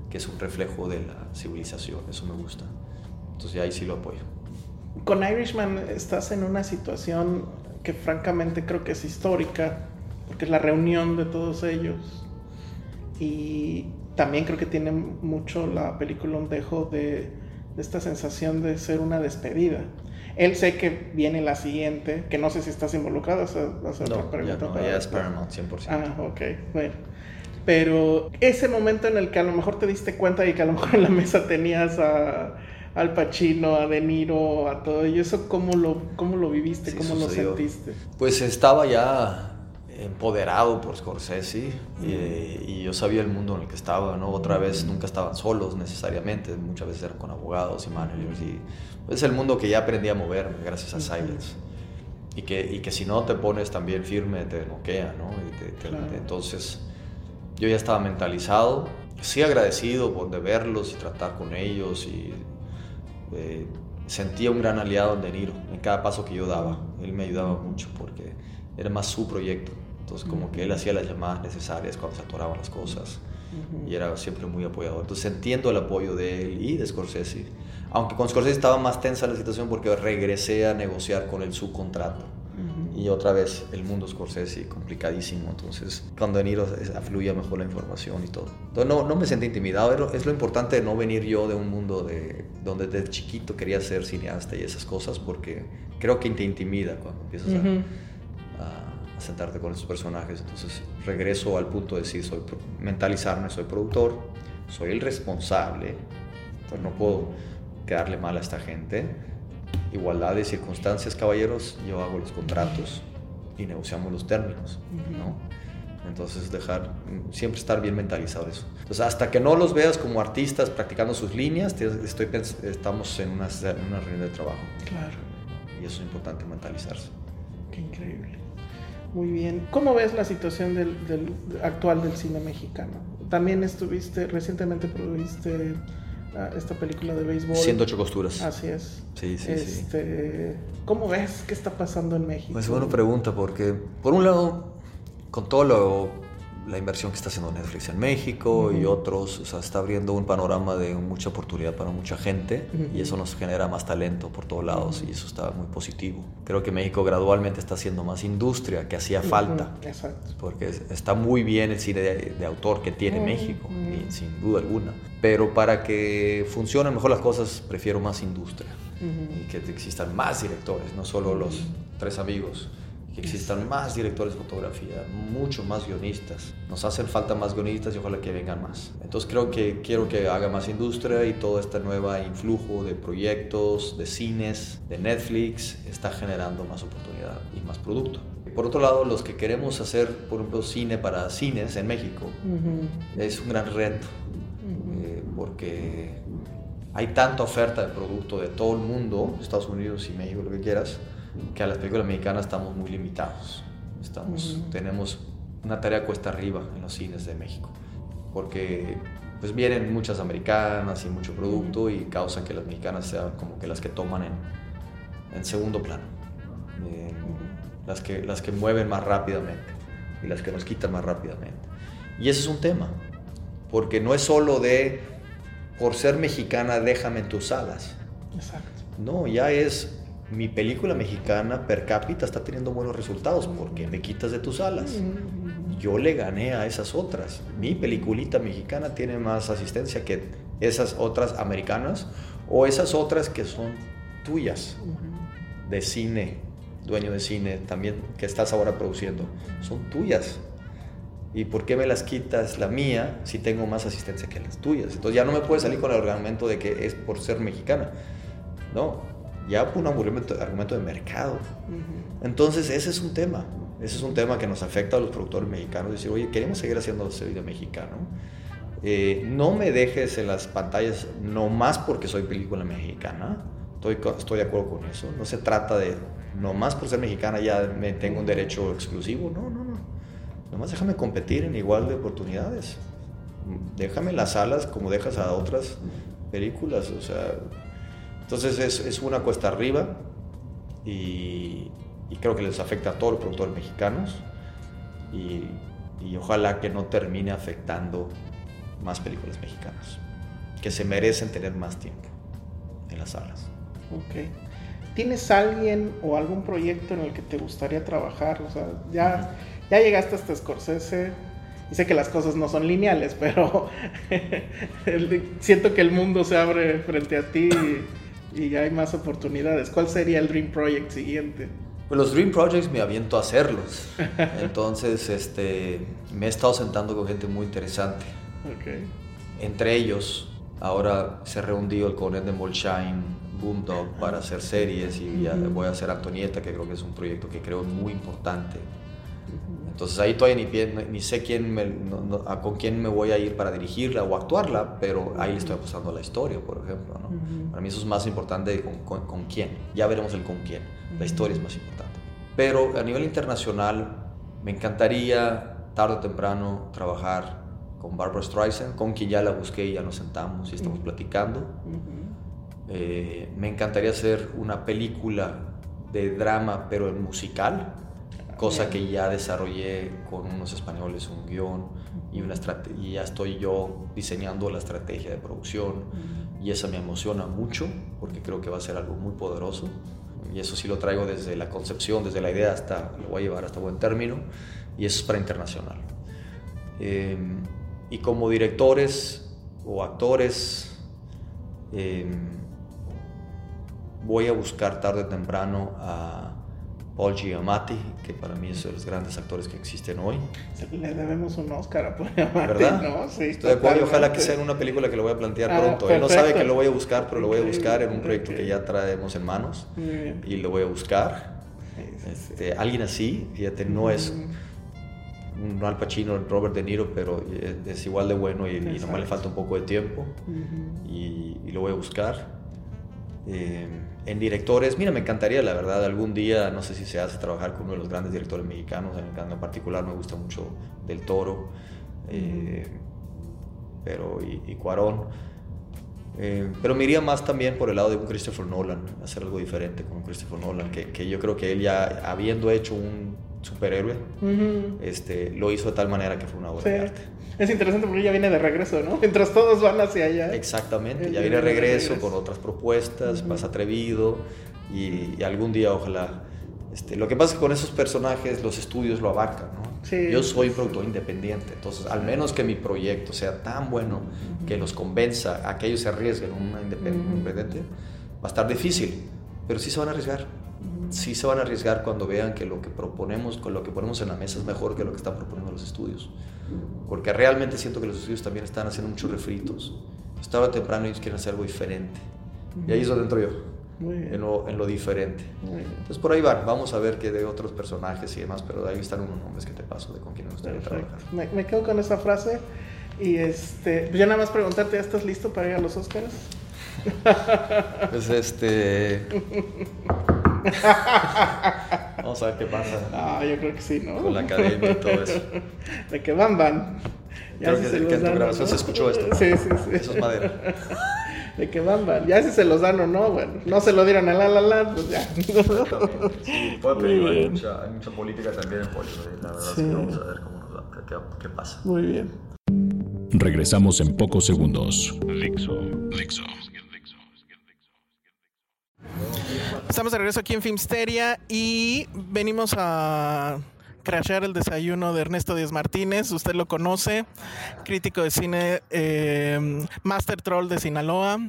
S4: que es un reflejo de la civilización. Eso me gusta. Entonces ahí sí lo apoyo.
S2: Con Irishman estás en una situación que francamente creo que es histórica, porque es la reunión de todos ellos. Y también creo que tiene mucho la película un dejo de, de esta sensación de ser una despedida. Él sé que viene la siguiente, que no sé si estás involucrado, a hacer
S4: no, otra pregunta. Ya, no, ya es Paramount, 100%.
S2: Ah, ok, bueno. Pero ese momento en el que a lo mejor te diste cuenta y que a lo mejor en la mesa tenías a Al Pacino, a De Niro, a todo y eso, ¿cómo lo, cómo lo viviste? ¿Cómo lo sentiste?
S4: Pues estaba ya empoderado por Scorsese y, y, yo sabía el mundo en el que estaba, ¿no? Otra vez nunca estaban solos necesariamente, muchas veces eran con abogados y managers y es el mundo que ya aprendí a moverme gracias a Silence. Y que, y que si no te pones también firme, te noquea, ¿no? entonces, yo ya estaba mentalizado, sí agradecido por de verlos y tratar con ellos y eh, sentía un gran aliado en De Niro en cada paso que yo daba. Él me ayudaba mucho porque era más su proyecto. Entonces, como que él hacía las llamadas necesarias cuando se atoraban las cosas y era siempre muy apoyador. Entonces, entiendo el apoyo de él y de Scorsese aunque con Scorsese estaba más tensa la situación porque regresé a negociar con el subcontrato. Y otra vez el mundo Scorsese complicadísimo, entonces cuando De Niro afluía mejor la información y todo. Entonces no, no me sentí intimidado, es lo importante de no venir yo de un mundo de, donde desde chiquito quería ser cineasta y esas cosas porque creo que te intimida cuando empiezas a, a, sentarte con esos personajes. Entonces regreso al punto de decir, soy, mentalizarme, soy productor, soy el responsable, entonces no puedo quedarle mal a esta gente. Igualdad de circunstancias, caballeros, yo hago los contratos y negociamos los términos, ¿no? Entonces, dejar, siempre estar bien mentalizado eso. Entonces, hasta que no los veas como artistas practicando sus líneas, estoy, estamos en una, en una reunión de trabajo.
S2: Claro.
S4: Y eso es importante mentalizarse.
S2: Qué increíble. Muy bien. ¿Cómo ves la situación del, del actual del cine mexicano? También estuviste, recientemente produjiste esta película de béisbol.
S4: 108 costuras.
S2: Así es.
S4: Sí, sí,
S2: este, sí. ¿Cómo ves qué está pasando en México?
S4: Pues buena pregunta, porque por un lado, con todo lo la inversión que está haciendo Netflix en México y otros, o sea, está abriendo un panorama de mucha oportunidad para mucha gente y eso nos genera más talento por todos lados y eso está muy positivo. Creo que México gradualmente está haciendo más industria que hacía falta,
S2: Exacto.
S4: porque está muy bien el cine de, autor que tiene México, sin duda alguna, pero para que funcionen mejor las cosas prefiero más industria y que existan más directores, no solo los tres amigos que existan más directores de fotografía, mucho más guionistas. Nos hacen falta más guionistas y ojalá que vengan más. Entonces creo que quiero que haga más industria y todo este nuevo influjo de proyectos, de cines, de Netflix, está generando más oportunidad y más producto. Por otro lado, los que queremos hacer, por ejemplo, cine para cines en México, es un gran reto, eh, porque hay tanta oferta de producto de todo el mundo, Estados Unidos y México, lo que quieras, que a las películas mexicanas estamos muy limitados. Estamos, Tenemos una tarea cuesta arriba en los cines de México, porque pues vienen muchas americanas y mucho producto y causan que las mexicanas sean como que las que toman en, en segundo plano, las, que, las que mueven más rápidamente y las que nos quitan más rápidamente. Y ese es un tema, porque no es solo de, por ser mexicana, déjame en tus salas.
S2: Exacto.
S4: No, ya es mi película mexicana per cápita está teniendo buenos resultados porque me quitas de tus alas. Yo le gané a esas otras. Mi peliculita mexicana tiene más asistencia que esas otras americanas o esas otras que son tuyas de cine, dueño de cine también que estás ahora produciendo. Son tuyas. ¿Y por qué me las quitas la mía si tengo más asistencia que las tuyas? Entonces ya no me puedes salir con el argumento de que es por ser mexicana. No, ya por un argumento, argumento de mercado. Entonces ese es un tema, ese es un tema que nos afecta a los productores mexicanos, decir, oye, queremos seguir haciendo cine mexicano. Eh, no me dejes en las pantallas no más porque soy película mexicana, estoy, estoy de acuerdo con eso, no se trata de no más por ser mexicana ya me tengo un derecho exclusivo, no, no, no, nomás déjame competir en igual de oportunidades, déjame las salas como dejas a otras películas, o sea, entonces es, es una cuesta arriba y, creo que les afecta a todos los productores mexicanos y, y, ojalá que no termine afectando más películas mexicanas que se merecen tener más tiempo en las salas.
S2: Ok. ¿Tienes alguien o algún proyecto en el que te gustaría trabajar? O sea, ya, ya llegaste hasta Scorsese, y sé que las cosas no son lineales, pero siento que el mundo se abre frente a ti hay más oportunidades. ¿Cuál sería el Dream Project siguiente?
S4: Pues los Dream Projects me aviento a hacerlos. Entonces, este, me he estado sentando con gente muy interesante. Okay. Entre ellos, ahora se reunió el Conet de Molsheim, Boomdog, para hacer series y voy a hacer Antonieta, que creo que es un proyecto que creo muy importante. Entonces ahí todavía ni, ni sé quién me, a con quién me voy a ir para dirigirla o actuarla, pero ahí estoy apostando a la historia, por ejemplo. ¿no? Para mí eso es más importante con, con, quién. Ya veremos el con quién. La historia es más importante. Pero a nivel internacional me encantaría tarde o temprano trabajar con Barbara Streisand, con quien ya la busqué y ya nos sentamos y estamos platicando. Eh, me encantaría hacer una película de drama, pero en musical cosa que ya desarrollé con unos españoles un guion y, una y ya estoy yo diseñando la estrategia de producción. Y esa me emociona mucho porque creo que va a ser algo muy poderoso. Y eso sí lo traigo desde la concepción, desde la idea hasta, lo voy a llevar hasta buen término. Y eso es para internacional. Em, y como directores o actores, em, voy a buscar tarde o temprano a Paul Giamatti, que para mí es de los grandes actores que existen hoy.
S2: Le debemos un Oscar a Paul Giamatti,
S4: ¿verdad? ¿no? Sí, Estoy de acuerdo, ojalá que sea en una película que lo voy a plantear ah, pronto. Él no sabe que lo voy a buscar, pero lo voy a buscar en un proyecto que ya traemos en manos y lo voy a buscar. Este, alguien así, fíjate, no es un Al Pacino, Robert De Niro, pero es igual de bueno y, y nomás le falta un poco de tiempo y, y, lo voy a buscar. Eh, en directores, mira, me encantaría, la verdad, algún día, no sé si se hace trabajar con uno de los grandes directores mexicanos, en particular me gusta mucho Del Toro, eh, pero, y, Cuarón. Eh, pero me iría más también por el lado de un Christopher Nolan, hacer algo diferente con un Christopher Nolan, que, que yo creo que él ya, habiendo hecho un superhéroe, este, lo hizo de tal manera que fue una obra de arte.
S2: Es interesante porque ya viene de regreso, ¿no? Mientras todos van hacia allá.
S4: Exactamente, ya viene de regreso, con otras propuestas, más atrevido y, algún día ojalá... Este, lo que pasa es que con esos personajes los estudios lo abarcan, ¿no? Sí. Yo soy productor independiente, entonces al menos que mi proyecto sea tan bueno que los convenza a que ellos se arriesguen una independiente, va a estar difícil, pero sí se van a arriesgar sí se van a arriesgar cuando vean que lo que proponemos, con lo que ponemos en la mesa es mejor que lo que están proponiendo los estudios. Porque realmente siento que los estudios también están haciendo muchos refritos. Estaba temprano ellos quieren hacer algo diferente. Y ahí es donde entro yo. En, lo, en lo, diferente. Entonces por ahí van, vamos a ver qué de otros personajes y demás, pero ahí están unos nombres que te paso de con quién me gustaría trabajar.
S2: Me, me, quedo con esa frase y este, pues ya nada más preguntarte, ¿ya estás listo para ir a los Oscars?
S4: pues este... Vamos a ver qué pasa.
S2: Ah, yo creo que sí, ¿no?
S4: Con la academia y todo eso.
S2: De que van, van.
S4: Ya creo que, que en tu grabación se escuchó esto.
S2: Sí, sí, sí.
S4: Eso es madera.
S2: De que van, van. Ya si se los dan o no, bueno. No se lo dieron a la la la, pues ya.
S4: Sí, hay mucha, hay mucha política también en Hollywood. La verdad es que vamos a ver cómo nos va, qué, qué pasa.
S2: Muy bien.
S1: Regresamos en pocos segundos. Dixo. Dixo.
S2: Estamos de regreso aquí en Filmsteria y venimos a crashear el desayuno de Ernesto Díaz Martínez. Usted lo conoce, crítico de cine, eh, Master Troll de Sinaloa.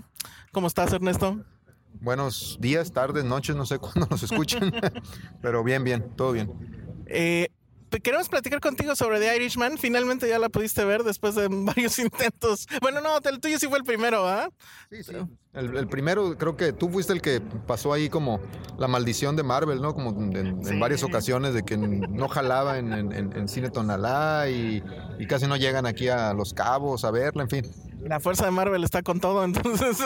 S2: ¿Cómo estás, Ernesto?
S5: Buenos días, tardes, noches, no sé cuándo nos escuchen, pero bien, bien, todo bien.
S2: Eh, queremos platicar contigo sobre The Irishman. Finalmente ya la pudiste ver después de varios intentos. Bueno, no, el tuyo sí fue el primero, ¿ah?
S5: Sí, sí. El, primero, creo que tú fuiste el que pasó ahí como la maldición de Marvel, ¿no? Como en, varias ocasiones de que no jalaba en, cine Tonalá y, y casi no llegan aquí a Los Cabos a verla, en fin.
S2: La fuerza de Marvel está con todo, entonces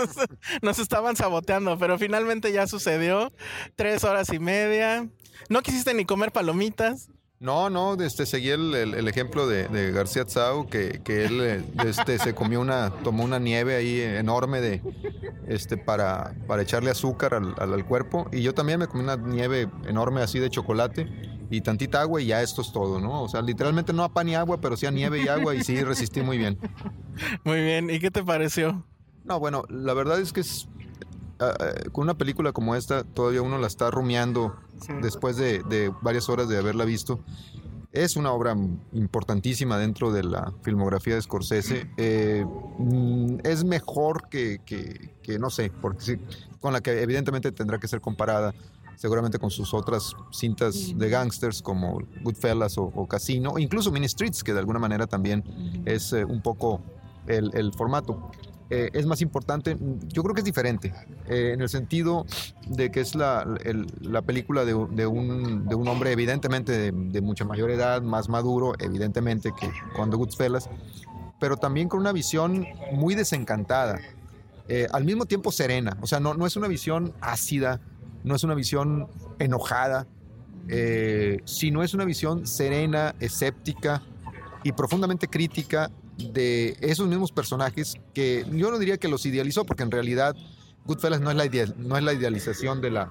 S2: nos estaban saboteando, pero finalmente ya sucedió. Tres horas y media. No quisiste ni comer palomitas.
S5: No, no, este, seguí el, el, ejemplo de, García Tsao, que, que él eh, este, se comió una, tomó una nieve ahí enorme de, este, para, para echarle azúcar al, al, cuerpo. Y yo también me comí una nieve enorme así de chocolate y tantita agua y ya esto es todo, ¿no? O sea, literalmente no a pan y agua, pero sí a nieve y agua y sí resistí muy bien.
S2: Muy bien, ¿y qué te pareció?
S5: No, bueno, la verdad es que es, ah, con una película como esta todavía uno la está rumiando después de, varias horas de haberla visto. Es una obra importantísima dentro de la filmografía de Scorsese. Eh, mm, es mejor que, no sé, porque con la que evidentemente tendrá que ser comparada seguramente con sus otras cintas de gangsters como Goodfellas o, Casino, o incluso Mini Streets, que de alguna manera también es eh, un poco el formato. Eh, es más importante, yo creo que es diferente, eh, en el sentido de que es la, la película de, un, de, un, hombre evidentemente de, mucha mayor edad, más maduro, evidentemente que cuando Goodfellas, pero también con una visión muy desencantada, eh, al mismo tiempo serena, o sea, no, no es una visión ácida, no es una visión enojada, sino es una visión serena, escéptica y profundamente crítica de esos mismos personajes que yo no diría que los idealizó, porque en realidad Goodfellas no es la, no es la idealización de la,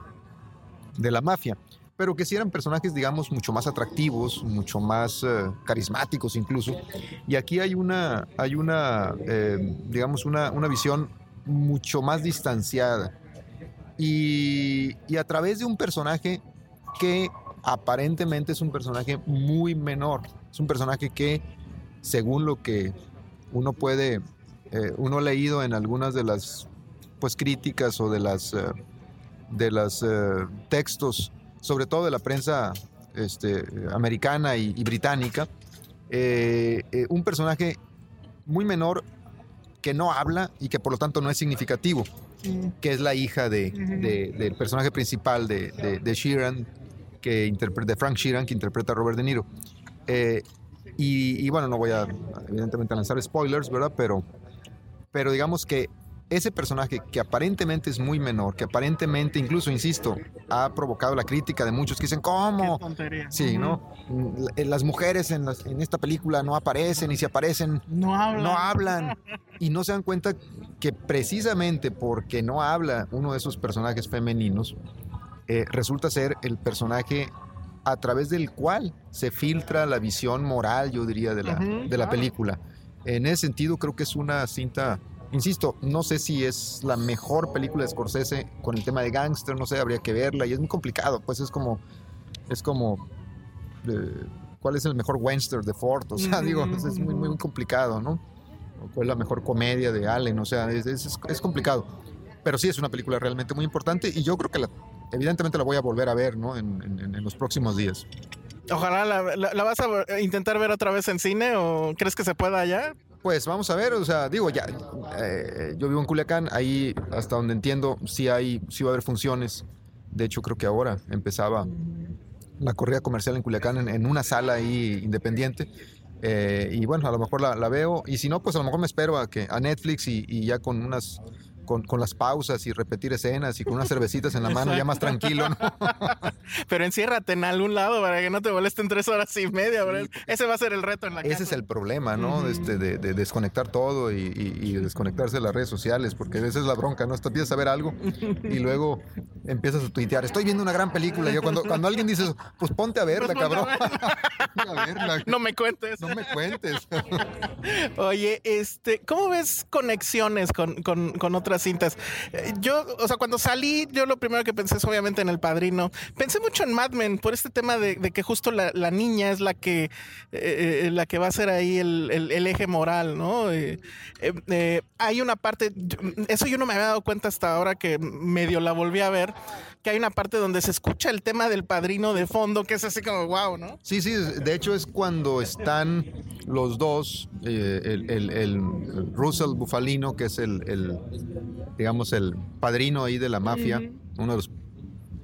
S5: de la mafia, pero que sí eran personajes, digamos, mucho más atractivos, mucho más eh, carismáticos incluso. Y aquí hay una, hay una eh, digamos, una, una, visión mucho más distanciada. Y, y a través de un personaje que aparentemente es un personaje muy menor, es un personaje que según lo que uno puede, eh, uno ha leído en algunas de las pues críticas o de las eh, de los eh, textos, sobre todo de la prensa este, americana y, británica, un personaje muy menor que no habla y que por lo tanto no es significativo, que es la hija de, del personaje principal de, de, Sheeran, que interpreta, de Frank Sheeran, que interpreta a Robert De Niro. Y, bueno, no voy a evidentemente lanzar spoilers, ¿verdad? Pero, pero digamos que ese personaje que aparentemente es muy menor, que aparentemente, incluso, insisto, ha provocado la crítica de muchos que dicen, ¿cómo? Sí, ¿no? Las mujeres en, en, esta película no aparecen y si aparecen,
S2: no hablan.
S5: no hablan. Y no se dan cuenta que precisamente porque no habla uno de esos personajes femeninos, eh, resulta ser el personaje a través del cual se filtra la visión moral, yo diría, de la, de la película. En ese sentido, creo que es una cinta, insisto, no sé si es la mejor película de Scorsese con el tema de gángster, no sé, habría que verla y es muy complicado, pues es como, es como, eh, ¿cuál es el mejor western de Ford? O sea, digo, es muy, muy complicado, ¿no? ¿Cuál es la mejor comedia de Allen? O sea, es, es, es complicado. Pero sí es una película realmente muy importante y yo creo que la evidentemente la voy a volver a ver, ¿no? En, los próximos días.
S2: Ojalá la, vas a intentar ver otra vez en cine o crees que se pueda ya.
S5: Pues vamos a ver, o sea, digo, ya, eh, yo vivo en Culiacán, ahí hasta donde entiendo, sí hay, sí va a haber funciones. De hecho, creo que ahora empezaba la corrida comercial en Culiacán en, una sala ahí independiente. Eh, y bueno, a lo mejor la, veo. Y si no, pues a lo mejor me espero a que a Netflix y ya con unas con, las pausas y repetir escenas y con unas cervecitas en la mano, ya más tranquilo. ¿no?
S2: Pero enciérrate en algún lado para que no te molesten tres horas y media. Ese va a ser el reto en la
S5: Ese es el problema, ¿no? este, de, desconectar todo y, desconectarse de las redes sociales, porque esa es la bronca, ¿no? Hasta empiezas a ver algo y luego empiezas a tuitear. Estoy viendo una gran película. Yo cuando, cuando alguien dice eso, pues ponte a verla, pues cabrón.
S2: No me cuentes.
S5: No me cuentes.
S2: Oye, este, ¿cómo ves conexiones con, con, con otras cintas. Eh, Yo, o sea, cuando salí, yo lo primero que pensé es obviamente en El Padrino. Pensé mucho en Mad Men por este tema de, de que justo la, la niña es la que, eh, eh, la que va a ser ahí el, el- eje moral, ¿no? Hay una parte, eso yo no me había dado cuenta hasta ahora que medio la volví a ver, que hay una parte donde se escucha el tema del padrino de fondo, que es así como wow, ¿no?
S5: Sí, sí, de hecho es cuando están los dos, el, el- el Russell Bufalino, que es el, digamos, el padrino ahí de la mafia, uno de los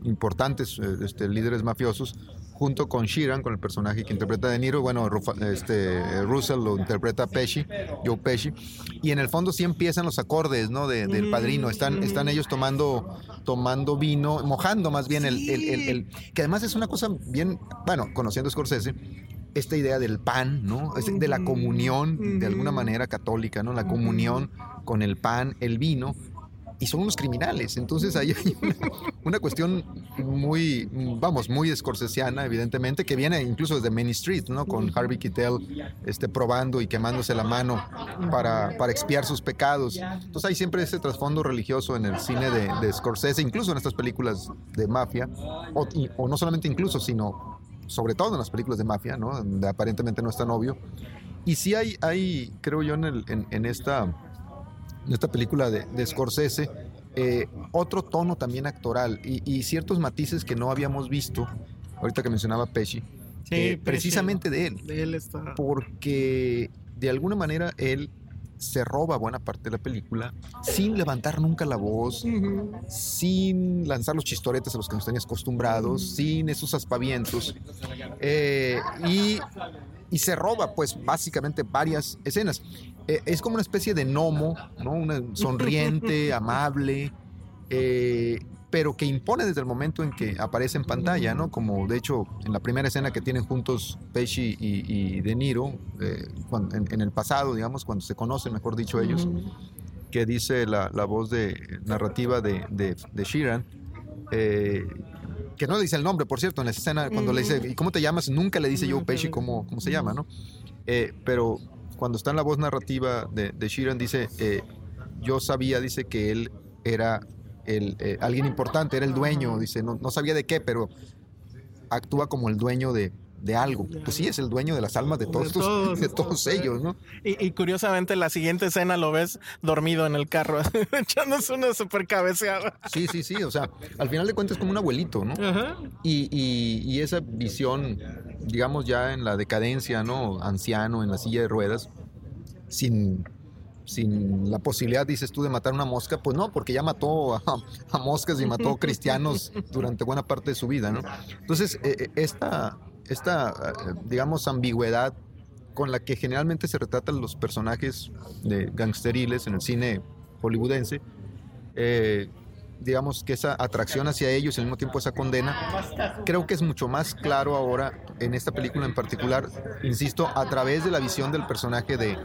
S5: importantes eh, este, líderes mafiosos, junto con Sheeran, con el personaje que interpreta De Niro, bueno, Rufa- este, Russell lo interpreta Pesci, Joe Pesci, y en el fondo sí empiezan los acordes, ¿no? De- del padrino, están, están ellos tomando, tomando vino, mojando más bien el, el- el- el- que además es una cosa bien, bueno, conociendo a Scorsese, esta idea del pan, ¿no? Es de la comunión, de alguna manera católica, ¿no? La comunión con el pan, el vino, y son unos criminales. Entonces ahí hay una, una cuestión muy, vamos, muy escorsesiana, evidentemente, que viene incluso desde Main Street, ¿no? Con Harvey Keitel este, probando y quemándose la mano para, para expiar sus pecados. Entonces hay siempre ese trasfondo religioso en el cine de, de Scorsese, incluso en estas películas de mafia, o, y- o no solamente incluso, sino sobre todo en las películas de mafia, ¿no? Donde aparentemente no es tan obvio. Y sí hay, hay creo yo, en, el- en- en esta en esta película de, de Scorsese, eh, otro tono también actoral y, y ciertos matices que no habíamos visto, ahorita que mencionaba Pesci, eh, precisamente de él,
S2: De él está.
S5: porque de alguna manera él se roba buena parte de la película sin levantar nunca la voz, sin lanzar los chistoretes a los que nos tenías acostumbrados, sin esos aspavientos. Eh, y, y se roba, pues, básicamente varias escenas. Eh, es como una especie de gnomo, ¿no? Una sonriente, amable, eh, pero que impone desde el momento en que aparece en pantalla, ¿no? Como de hecho en la primera escena que tienen juntos Pesci y, y De Niro, eh, cuando- en, en el pasado, digamos, cuando se conocen, mejor dicho, ellos, que dice la, la voz de narrativa de, de, de Sheeran, eh, que no le dice el nombre, por cierto, en la escena, cuando le dice, ¿y cómo te llamas? Nunca le dice Joe Pesci cómo, cómo se llama, ¿no? Eh, pero cuando está en la voz narrativa de, de Sheeran, dice, eh, yo sabía, dice que él era el, eh, alguien importante, era el dueño, dice, no, no sabía de qué, pero actúa como el dueño de, de algo. Pues sí, es el dueño de las almas de todos,
S2: De todos,
S5: de
S2: de
S5: todos
S2: todos.
S5: ellos, ¿no?
S2: Y, y curiosamente, la siguiente escena lo ves dormido en el carro, echándose una super cabeceada.
S5: Sí, sí, sí, o sea, al final de cuentas es como un abuelito, ¿no?
S2: Ajá.
S5: Y, y- y esa visión, digamos ya en la decadencia, ¿no? Anciano, en la silla de ruedas, sin, sin la posibilidad, dices tú, de matar una mosca, pues no, porque ya mató a, a moscas y mató cristianos durante buena parte de su vida, ¿no? Entonces, eh, eh, esta, esta eh, digamos, ambigüedad con la que generalmente se retratan los personajes de gangsteriles en el cine hollywoodense, eh, digamos que esa atracción hacia ellos y al mismo tiempo esa condena, creo que es mucho más claro ahora en esta película en particular, insisto, a través de la visión del personaje de,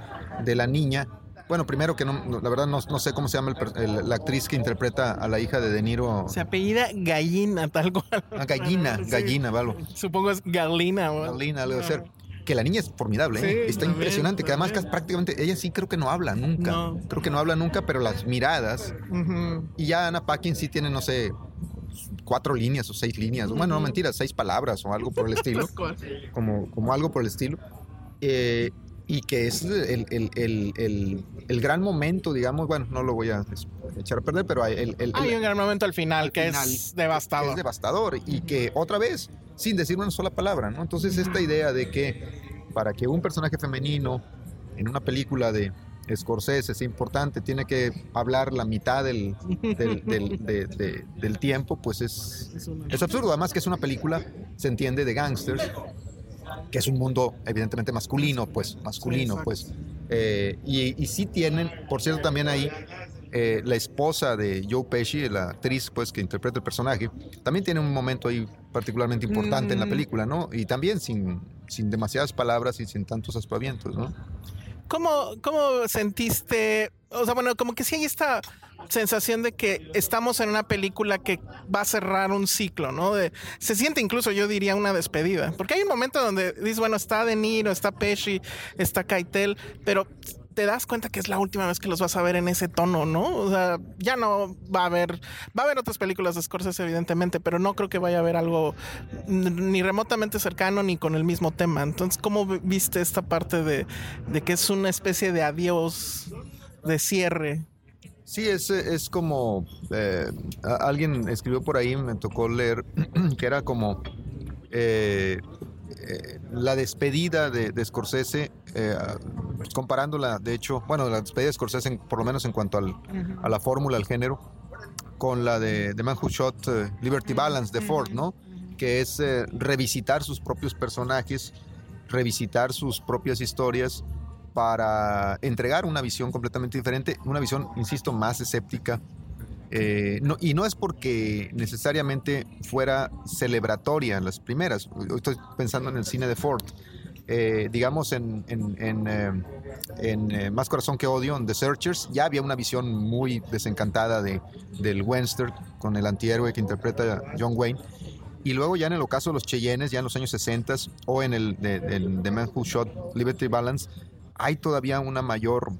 S5: de la niña. Bueno, primero que no, no- la verdad no, no sé cómo se llama el el- la actriz que interpreta a la hija de De Niro.
S2: Se apellida Gallina, tal cual.
S5: Ah, gallina,
S2: Sí.
S5: gallina, Valo.
S2: Supongo es Galina. o-
S5: Gallina, algo de ser. Que la niña es formidable, ¿eh?
S2: Sí,
S5: está
S2: también,
S5: impresionante, que además prácticamente, ella sí creo que no habla nunca,
S2: No.
S5: creo que no habla nunca, pero las miradas. Y ya Anna Paquin sí tiene, no sé, cuatro líneas o seis líneas. Bueno, no mentira, seis palabras o algo por el estilo.
S2: Cual.
S5: como, como algo por el estilo. Eh, y que es el, el- el- el- el gran momento, digamos, bueno, no lo voy a echar a perder, pero
S2: Hay
S5: el-
S2: un gran momento al final
S5: al
S2: que
S5: final,
S2: es devastador.
S5: es devastador y que otra vez, sin decir una sola palabra, ¿no? Entonces esta idea de que para que un personaje femenino en una película de Scorsese sea importante, tiene que hablar la mitad del, del, del- de- de- del tiempo, pues es,
S2: Es
S5: es absurdo. Además que es una película, se entiende, de gangsters, que es un mundo evidentemente masculino, pues, masculino, pues. Eh, y, y sí tienen, por cierto, también ahí eh, la esposa de Joe Pesci, la actriz, pues, que interpreta el personaje, también tiene un momento ahí particularmente importante en la
S2: Mm.
S5: película, ¿no? Y también sin, sin demasiadas palabras y sin tantos aspavientos, ¿no?
S2: ¿Cómo, ¿Cómo sentiste? O sea, bueno, como que sí hay esta sensación de que estamos en una película que va a cerrar un ciclo, ¿no? De, se siente incluso, yo diría, una despedida. Porque hay un momento donde dices, bueno, está De Niro, está Pesci, está Keitel, pero te das cuenta que es la última vez que los vas a ver en ese tono, ¿no? O sea, ya no va a haber, va a haber otras películas de Scorsese, evidentemente, pero no creo que vaya a haber algo ni remotamente cercano ni con el mismo tema. Entonces, ¿cómo viste esta parte de, de que es una especie de adiós, de cierre?
S5: Sí, es, es como eh, alguien escribió por ahí, me tocó leer, que era como eh, eh, la despedida de, de Scorsese, pues comparándola, de hecho, bueno, la despedida de Scorsese, por lo menos en cuanto al, a la fórmula, al género, con la de The Man Who Shot Liberty Balance de Ford, ¿no? Que es revisitar sus propios personajes, revisitar sus propias historias para entregar una visión completamente diferente, una visión, insisto, más escéptica. Eh, y no es porque necesariamente fuera celebratoria en las primeras. Estoy pensando en el cine de Ford. Eh, digamos, en, en, eh, Más Corazón que Odio, en The Searchers, ya había una visión muy desencantada de, del Webster con el antihéroe que interpreta John Wayne. Y luego ya en el ocaso de los Cheyennes, ya en los años 60 o en el de, The Man Who Shot Liberty Balance, hay todavía una mayor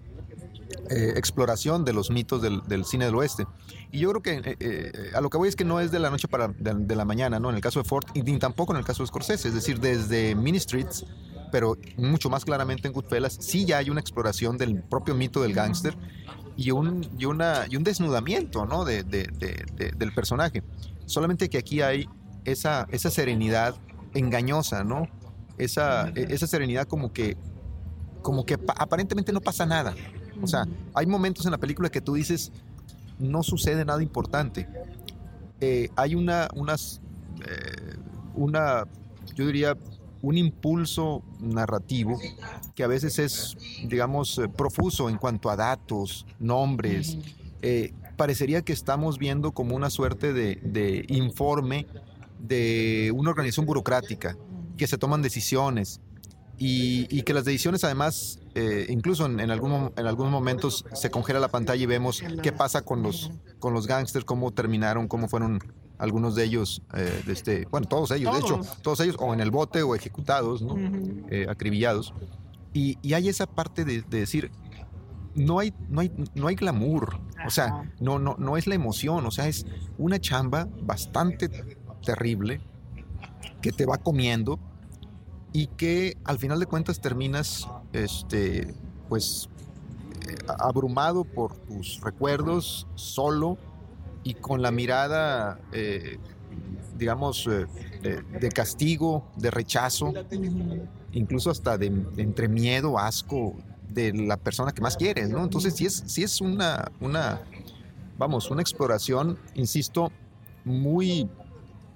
S5: eh, exploración de los mitos del, cine del oeste. Y yo creo que eh, eh, a lo que voy es que no es de la noche para de, la mañana, ¿no? En el caso de Ford, y ni tampoco en el caso de Scorsese, es decir, desde Mini Streets, pero mucho más claramente en Goodfellas, sí ya hay una exploración del propio mito del gángster y un, y, una, y un desnudamiento, ¿no? De, del personaje. Solamente que aquí hay esa, esa serenidad engañosa, ¿no? Esa, esa serenidad como que como que aparentemente no pasa nada. O sea, hay momentos en la película que tú dices, no sucede nada importante. Eh, hay una, unas, eh, una, yo diría, un impulso narrativo que a veces es, digamos, eh, profuso en cuanto a datos, nombres. parecería que estamos viendo como una suerte de, de informe de una organización burocrática, que se toman decisiones, y, que las decisiones además, eh, incluso en, en, algún, en algunos momentos se congela la pantalla y vemos qué pasa con los, con los gángsters, cómo terminaron, cómo fueron algunos de ellos, eh, de este, bueno, todos ellos, de hecho, todos. ellos o en el bote o ejecutados, ¿no? Eh, acribillados. Y, y, hay esa parte de, de, decir, no hay, no hay, no hay glamour, o sea, no, no, no es la emoción, o sea, es una chamba bastante terrible que te va comiendo y que al final de cuentas terminas este, pues eh, abrumado por tus recuerdos, solo y con la mirada, eh, digamos, eh, de, castigo, de rechazo, incluso hasta de, entre miedo, asco de la persona que más quieres, ¿no? Entonces sí es, sí es una, una, vamos, una exploración, insisto, muy,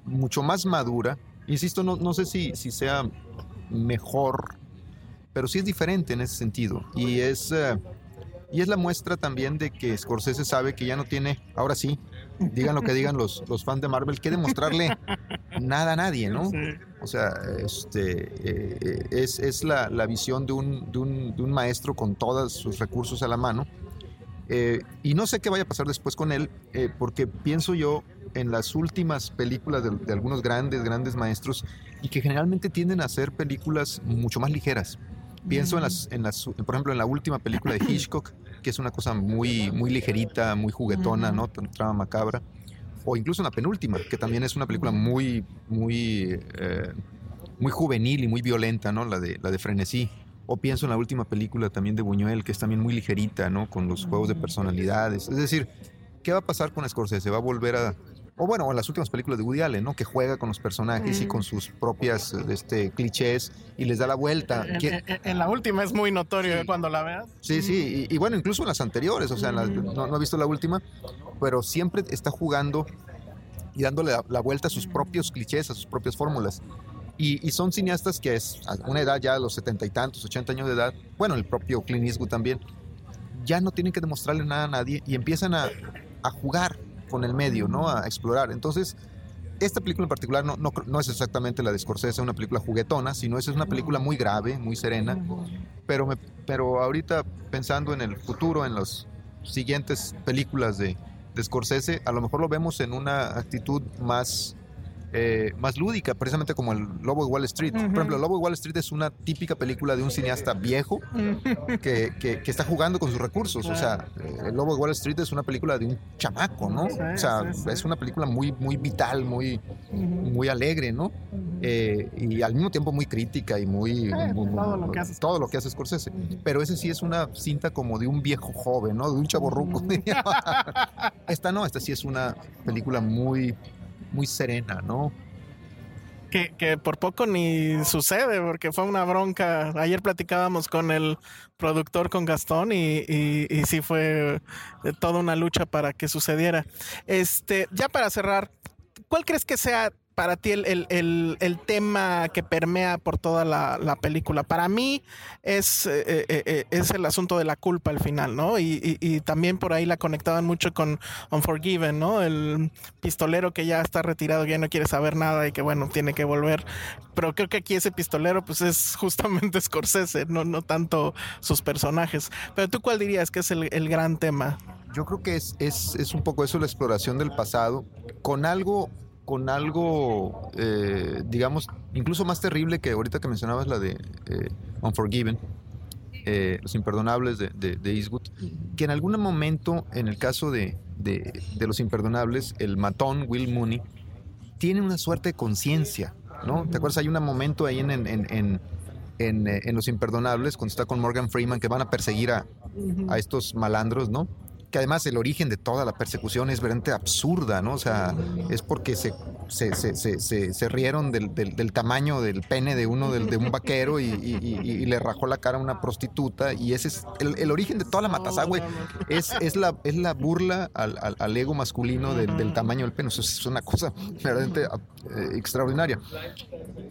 S5: mucho más madura. Insisto, no, no sé si, si sea mejor, pero sí es diferente en ese sentido. Y es, eh, y es la muestra también de que Scorsese sabe que ya no tiene, ahora sí, digan lo que digan los, los fans de Marvel, que demostrarle nada a nadie, ¿no? O sea, este, eh, es, es la, la, visión de un, de, un, de un, maestro con todos sus recursos a la mano. Eh, y no sé qué vaya a pasar después con él, porque pienso yo en las últimas películas de, algunos grandes, grandes maestros y que generalmente tienden a hacer películas mucho más ligeras. Pienso en las, en las, por ejemplo, en la última película de Hitchcock, que es una cosa muy, muy ligerita, muy juguetona, ¿no? Trama macabra. O incluso en la penúltima, que también es una película muy, muy, eh, muy juvenil y muy violenta, ¿no? La de, la de Frenesí. O pienso en la última película también de Buñuel, que es también muy ligerita, ¿no? Con los juegos de personalidades. Es decir, ¿qué va a pasar con Scorsese? ¿Va a volver a, o bueno, en las últimas películas de Woody Allen, ¿no? Que juega con los personajes y con sus propias este, clichés y les da la vuelta.
S2: En, la última es muy notorio cuando la veas.
S5: Sí, sí, y, bueno, incluso en las anteriores, o sea, no, he visto la última, pero siempre está jugando y dándole la, vuelta a sus propios clichés, a sus propias fórmulas. Y, son cineastas que es a una edad ya, a los setenta y tantos, ochenta años de edad, bueno, el propio Clint Eastwood también, ya no tienen que demostrarle nada a nadie y empiezan a, a jugar con el medio, ¿no? A explorar. Entonces, esta película en particular no, no, es exactamente la de Scorsese, una película juguetona, sino es una película muy grave, muy serena. Pero, me, pero ahorita pensando en el futuro, en las siguientes películas de, de Scorsese, a lo mejor lo vemos en una actitud más eh, más lúdica, precisamente como el Lobo de Wall Street. Por ejemplo, el Lobo de Wall Street es una típica película de un cineasta viejo que, que- que está jugando con sus recursos. O sea, eh, el Lobo de Wall Street es una película de un chamaco, ¿no? O sea, es una película muy, muy vital, muy, muy alegre, ¿no? Eh, y al mismo tiempo muy crítica y muy...
S2: todo lo que hace
S5: todo lo que hace Scorsese. Pero ese sí es una cinta como de un viejo joven, ¿no? De un chavo ruco. esta no, esta sí es una película muy, muy serena, ¿no?
S2: Que, que por poco ni sucede, porque fue una bronca. Ayer platicábamos con el productor, con Gastón, y, y, y sí fue eh, toda una lucha para que sucediera. Este, ya para cerrar, ¿cuál crees que sea para ti el, el- el- tema que permea por toda la, la película? Para mí es, eh, eh, eh, es el asunto de la culpa al final, ¿no? Y, y- también por ahí la conectaban mucho con Unforgiven, ¿no? El pistolero que ya está retirado, que ya no quiere saber nada y que bueno, tiene que volver. Pero creo que aquí ese pistolero pues es justamente Scorsese, no, no tanto sus personajes. Pero tú cuál dirías que es el gran tema?
S5: Yo creo que es, es, es un poco eso, la exploración del pasado, con algo, con algo, eh, digamos, incluso más terrible que ahorita que mencionabas la de eh, Unforgiven, eh, Los Imperdonables de, de, de Eastwood, que en algún momento, en el caso de, de, de Los Imperdonables, el matón Will Mooney tiene una suerte de conciencia, ¿no? ¿Te acuerdas? Hay un momento ahí en, en, en, en, Los Imperdonables, cuando está con Morgan Freeman, que van a perseguir a, a estos malandros, ¿no? Que además el origen de toda la persecución es verdaderamente absurda, ¿no? O sea, es porque se, se, se, se, rieron del, del- tamaño del pene de uno, de un vaquero, y, le rajó la cara a una prostituta, y ese es el, origen de toda la matazá, güey. Es, es, la, es la burla al, al- ego masculino del, del tamaño del pene. Eso es una cosa verdaderamente eh, extraordinaria.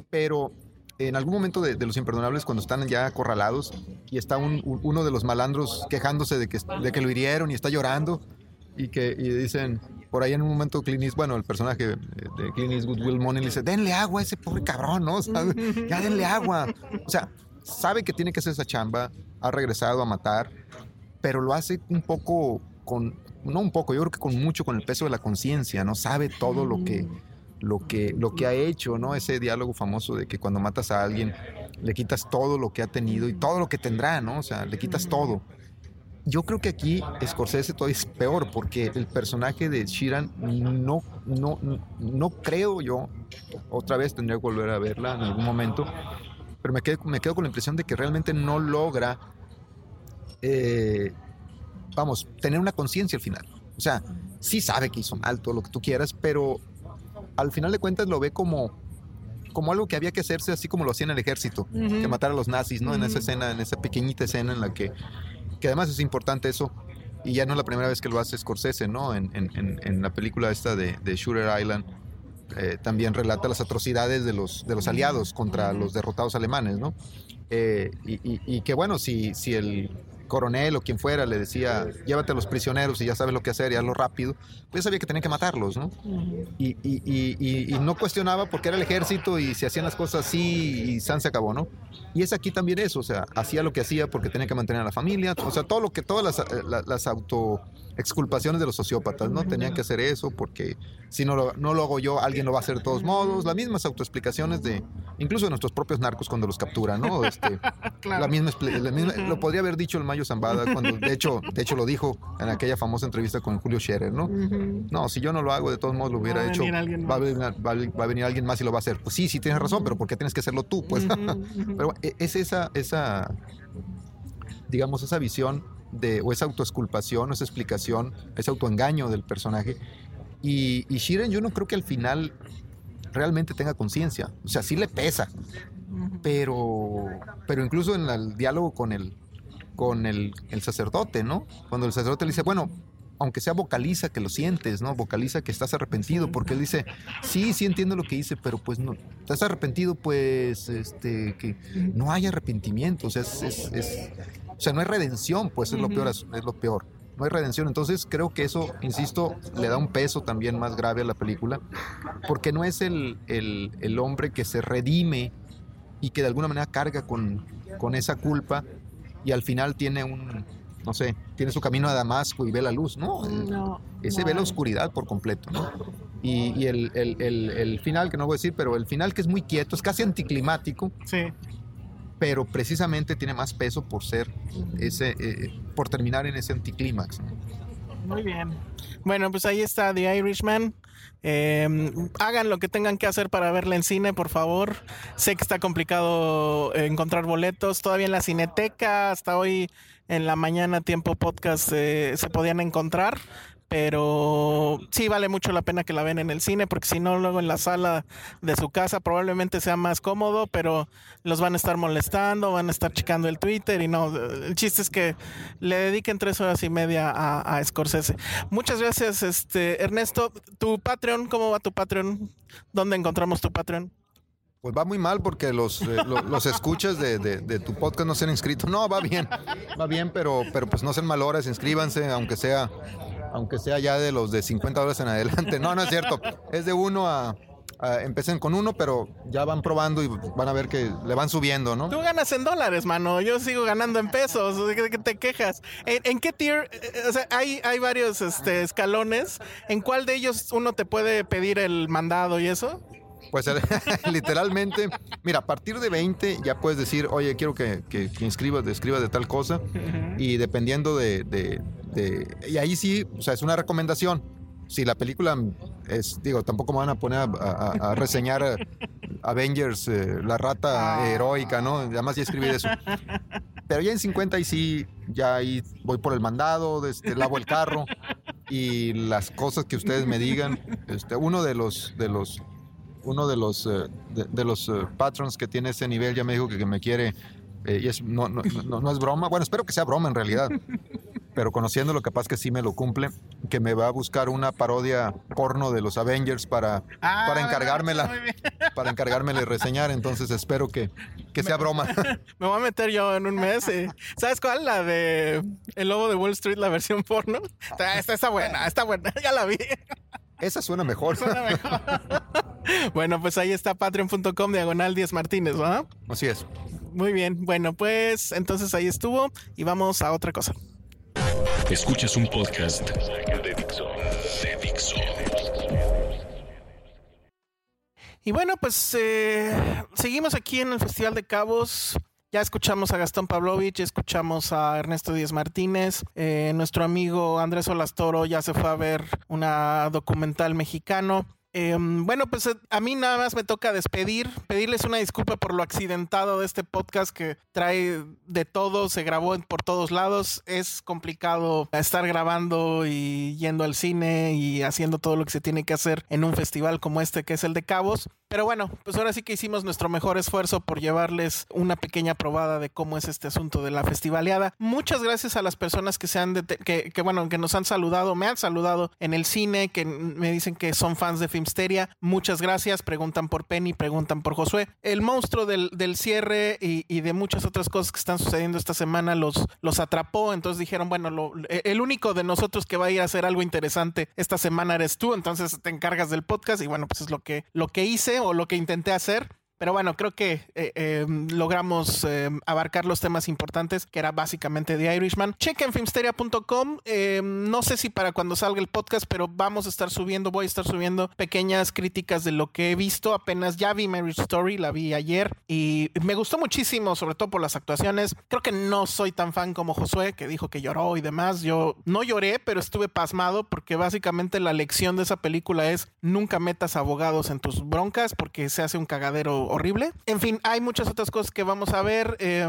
S5: Pero en algún momento de, Los Imperdonables, cuando están ya acorralados y está un- un- uno de los malandros quejándose de que, lo hirieron y está llorando y que y dicen, por ahí en un momento Clint Eastwood, bueno, el personaje de Clint Eastwood, Will Money, le dice, denle agua a ese pobre cabrón, ¿no? Ya denle agua. O sea, sabe que tiene que hacer esa chamba, ha regresado a matar, pero lo hace un poco con, no un poco, yo creo que con mucho, con el peso de la conciencia, ¿no? Sabe todo lo que, lo que, lo que ha hecho, ¿no? Ese diálogo famoso de que cuando matas a alguien le quitas todo lo que ha tenido y todo lo que tendrá, ¿no? O sea, le quitas todo. Yo creo que aquí Scorsese todavía es peor porque el personaje de Sheeran no, no, no creo yo, otra vez tendría que volver a verla en algún momento, pero me quedo, me quedo con la impresión de que realmente no logra, eh, vamos, tener una conciencia al final. O sea, sí sabe que hizo mal todo lo que tú quieras, pero al final de cuentas lo ve como, como algo que había que hacerse así como lo hacía en el ejército, que matar a los nazis, ¿no? En esa escena, en esa pequeñita escena en la que, que además es importante eso, y ya no es la primera vez que lo hace Scorsese, ¿no? En, en- en- en la película esta de, de Shooter Island, eh, también relata las atrocidades de los, de los aliados contra los derrotados alemanes, ¿no? Eh, y, y- y que bueno, si, si el coronel o quien fuera le decía, llévate a los prisioneros y ya sabes lo que hacer y hazlo rápido, pues sabía que tenía que matarlos, ¿no? Y, y- y- y- no cuestionaba porque era el ejército y se hacían las cosas así y San se acabó, ¿no? Y es aquí también eso, o sea, hacía lo que hacía porque tenía que mantener a la familia, o sea, todo lo que, todas las, eh, la- las auto exculpaciones de los sociópatas, ¿no? Tenían que hacer eso porque si no lo, no lo hago yo, alguien lo va a hacer de todos modos. Las mismas autoexplicaciones de, incluso de nuestros propios narcos cuando los capturan, ¿no? Este, la misma, expli- la misma- lo podría haber dicho el Mayo Zambada cuando, de hecho, de hecho lo dijo en aquella famosa entrevista con Julio Scherer, ¿no? No, si yo no lo hago, de todos modos lo hubiera
S2: Va
S5: hecho. Va a, venir, va a- va a venir alguien más y lo va a hacer. Pues sí, sí tienes razón, pero ¿por qué tienes que hacerlo tú? Pues, pero bueno, e- es esa, esa, digamos, esa visión de, o esa autoexculpación, o esa explicación, ese autoengaño del personaje. Y, y Shiren, yo no creo que al final realmente tenga conciencia. O sea, sí le pesa, pero, pero incluso en el diálogo con el, con el, el sacerdote, ¿no? Cuando el sacerdote le dice, bueno, aunque sea vocaliza que lo sientes, ¿no? Vocaliza que estás arrepentido, porque él dice, sí, sí entiendo lo que hice, pero pues no, estás arrepentido, pues, este, que no hay arrepentimiento, o sea, es, es- es- o sea, no hay redención, pues es lo peor, es lo peor. No hay redención, entonces creo que eso, insisto, le da un peso también más grave a la película, porque no es el, el- el hombre que se redime y que de alguna manera carga con, con esa culpa y al final tiene un, no sé, tiene su camino a Damasco y ve la luz, ¿no?
S2: No,
S5: Ese
S2: no
S5: ve la oscuridad por completo, ¿no? Y, y el, el- el- el final, que no voy a decir, pero el final que es muy quieto, es casi anticlimático,
S2: Sí.
S5: Pero precisamente tiene más peso por ser ese, eh, por terminar en ese anticlímax.
S2: Muy bien. Bueno, pues ahí está The Irishman. Eh, hagan lo que tengan que hacer para verla en cine, por favor. Sé que está complicado eh, encontrar boletos. Todavía en la Cineteca, hasta hoy en la mañana, tiempo podcast, eh, se podían encontrar. Pero sí vale mucho la pena que la ven en el cine, porque si no, luego en la sala de su casa probablemente sea más cómodo, pero los van a estar molestando, van a estar checando el Twitter y no. El chiste es que le dediquen tres horas y media a, a Scorsese. Muchas gracias, este Ernesto. Tu Patreon, ¿cómo va tu Patreon? ¿Dónde encontramos tu Patreon?
S5: Pues va muy mal porque los, eh, lo- los escuchas de, de- de tu podcast no se han inscrito. No, va bien, va bien, pero, pero pues no sean malhoras, inscríbanse, aunque sea, aunque sea ya de los de 50 dólares en adelante. No, no es cierto. Es de uno a, empecen con uno, pero ya van probando y van a ver que le van subiendo, ¿no?
S2: Tú ganas en dólares, mano. Yo sigo ganando en pesos. ¿De qué- te quejas? ¿En, en qué tier? O sea, hay, hay varios este, escalones. ¿En cuál de ellos uno te puede pedir el mandado y eso?
S5: Pues literalmente, mira, a partir de 20 ya puedes decir, oye, quiero que, que, que inscribas, escribas de tal cosa. Y dependiendo de, de- de- Y ahí sí, o sea, es una recomendación. Si la película es, digo, tampoco me van a poner a, a- a reseñar eh, Avengers, eh, la rata heroica, ¿no? Además ya escribí de eso. Pero ya en 50 y sí, ya ahí voy por el mandado, este, lavo el carro y las cosas que ustedes me digan. Este, uno de los, de los, uno de los, eh, de, de los eh, patrons que tiene ese nivel ya me dijo que, que me quiere eh, y es, no, no, no, no es broma. Bueno, espero que sea broma en realidad. Pero conociendo lo capaz que sí me lo cumple, que me va a buscar una parodia porno de los Avengers para,
S2: Ah,
S5: para encargármela, para encargármela y reseñar. Entonces espero que, que sea broma.
S2: Me voy a meter yo en un mes. eh. ¿Sabes cuál? La de El Lobo de Wall Street, la versión porno. Está buena, está buena. Ya la vi.
S5: Esa suena mejor.
S2: Suena mejor. bueno, pues ahí está patreon.com diagonal 10 Martínez, ¿va?
S5: Así es.
S2: Muy bien. Bueno, pues entonces ahí estuvo y vamos a otra cosa.
S1: Escuchas un podcast de Dixo. De Dixo.
S2: Y bueno, pues eh, seguimos aquí en el Festival de Cabos. Ya escuchamos a Gastón Pavlovich, ya escuchamos a Ernesto Díaz Martínez. eh, nuestro amigo Andrés Olastoro ya se fue a ver una documental mexicano. Eh, bueno, pues eh, a mí nada más me toca despedir, pedirles una disculpa por lo accidentado de este podcast que trae de todo, se grabó por todos lados. Es complicado estar grabando y yendo al cine y haciendo todo lo que se tiene que hacer en un festival como este que es el de Cabos. Pero bueno, pues ahora sí que hicimos nuestro mejor esfuerzo por llevarles una pequeña probada de cómo es este asunto de la festivaleada. Muchas gracias a las personas que se han que, que, bueno, que nos han saludado, me han saludado en el cine, que me dicen que son fans de Filmsteria. Muchas gracias, preguntan por Penny, preguntan por Josué. El monstruo del, del cierre y, de muchas otras cosas que están sucediendo esta semana los, los atrapó, entonces dijeron, bueno, lo- el único de nosotros que va a ir a hacer algo interesante esta semana eres tú, entonces te encargas del podcast y bueno, pues es lo que, lo que hice o lo que intenté hacer. Pero bueno, creo que eh, eh, logramos eh, abarcar los temas importantes, que era básicamente The Irishman. Chequen filmsteria.com. Eh, no sé si para cuando salga el podcast, pero vamos a estar subiendo, voy a estar subiendo pequeñas críticas de lo que he visto. Apenas ya vi Marriage Story, la vi ayer y me gustó muchísimo, sobre todo por las actuaciones. Creo que no soy tan fan como Josué, que dijo que lloró y demás. Yo no lloré, pero estuve pasmado porque básicamente la lección de esa película es nunca metas abogados en tus broncas porque se hace un cagadero horrible. En fin, hay muchas otras cosas que vamos a ver. Eh,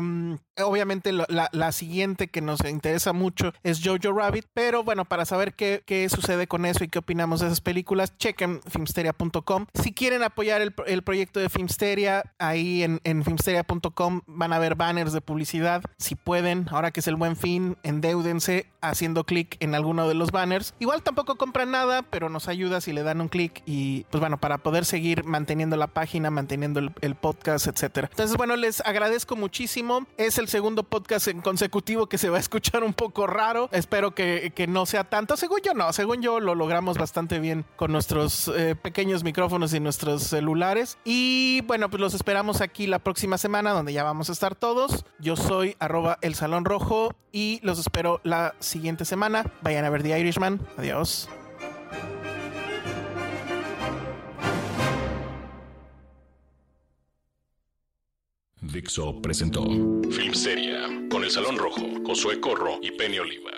S2: obviamente la, siguiente que nos interesa mucho es Jojo Rabbit, pero bueno, para saber qué, qué sucede con eso y qué opinamos de esas películas, chequen filmsteria.com. Si quieren apoyar el, el proyecto de Filmsteria, ahí en, en filmsteria.com van a ver banners de publicidad. Si pueden, ahora que es el buen fin, endeúdense haciendo clic en alguno de los banners. Igual tampoco compran nada, pero nos ayuda si le dan un clic y pues bueno, para poder seguir manteniendo la página, manteniendo el, el podcast, etcétera. Entonces, bueno, les agradezco muchísimo. Es el segundo podcast en consecutivo que se va a escuchar un poco raro. Espero que, que no sea tanto. Según yo, no. Según yo, lo logramos bastante bien con nuestros eh, pequeños micrófonos y nuestros celulares. Y bueno, pues los esperamos aquí la próxima semana, donde ya vamos a estar todos. Yo soy arroba el Salón Rojo y los espero la siguiente semana. Vayan a ver The Irishman. Adiós.
S1: Dixo presentó con El Salón Rojo, Josué Corro y Penny Oliva.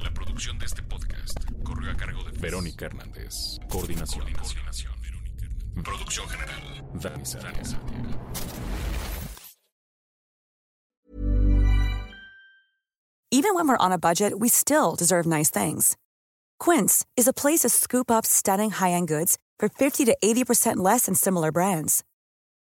S1: La producción de este podcast corrió a cargo de Verónica Hernández. Coordinación. Coordinación. Producción general. Dani Sánchez.
S6: Even when we're on a budget, we still deserve nice things. Quince is a place to scoop up stunning high-end goods for 50 to 80% less than similar brands.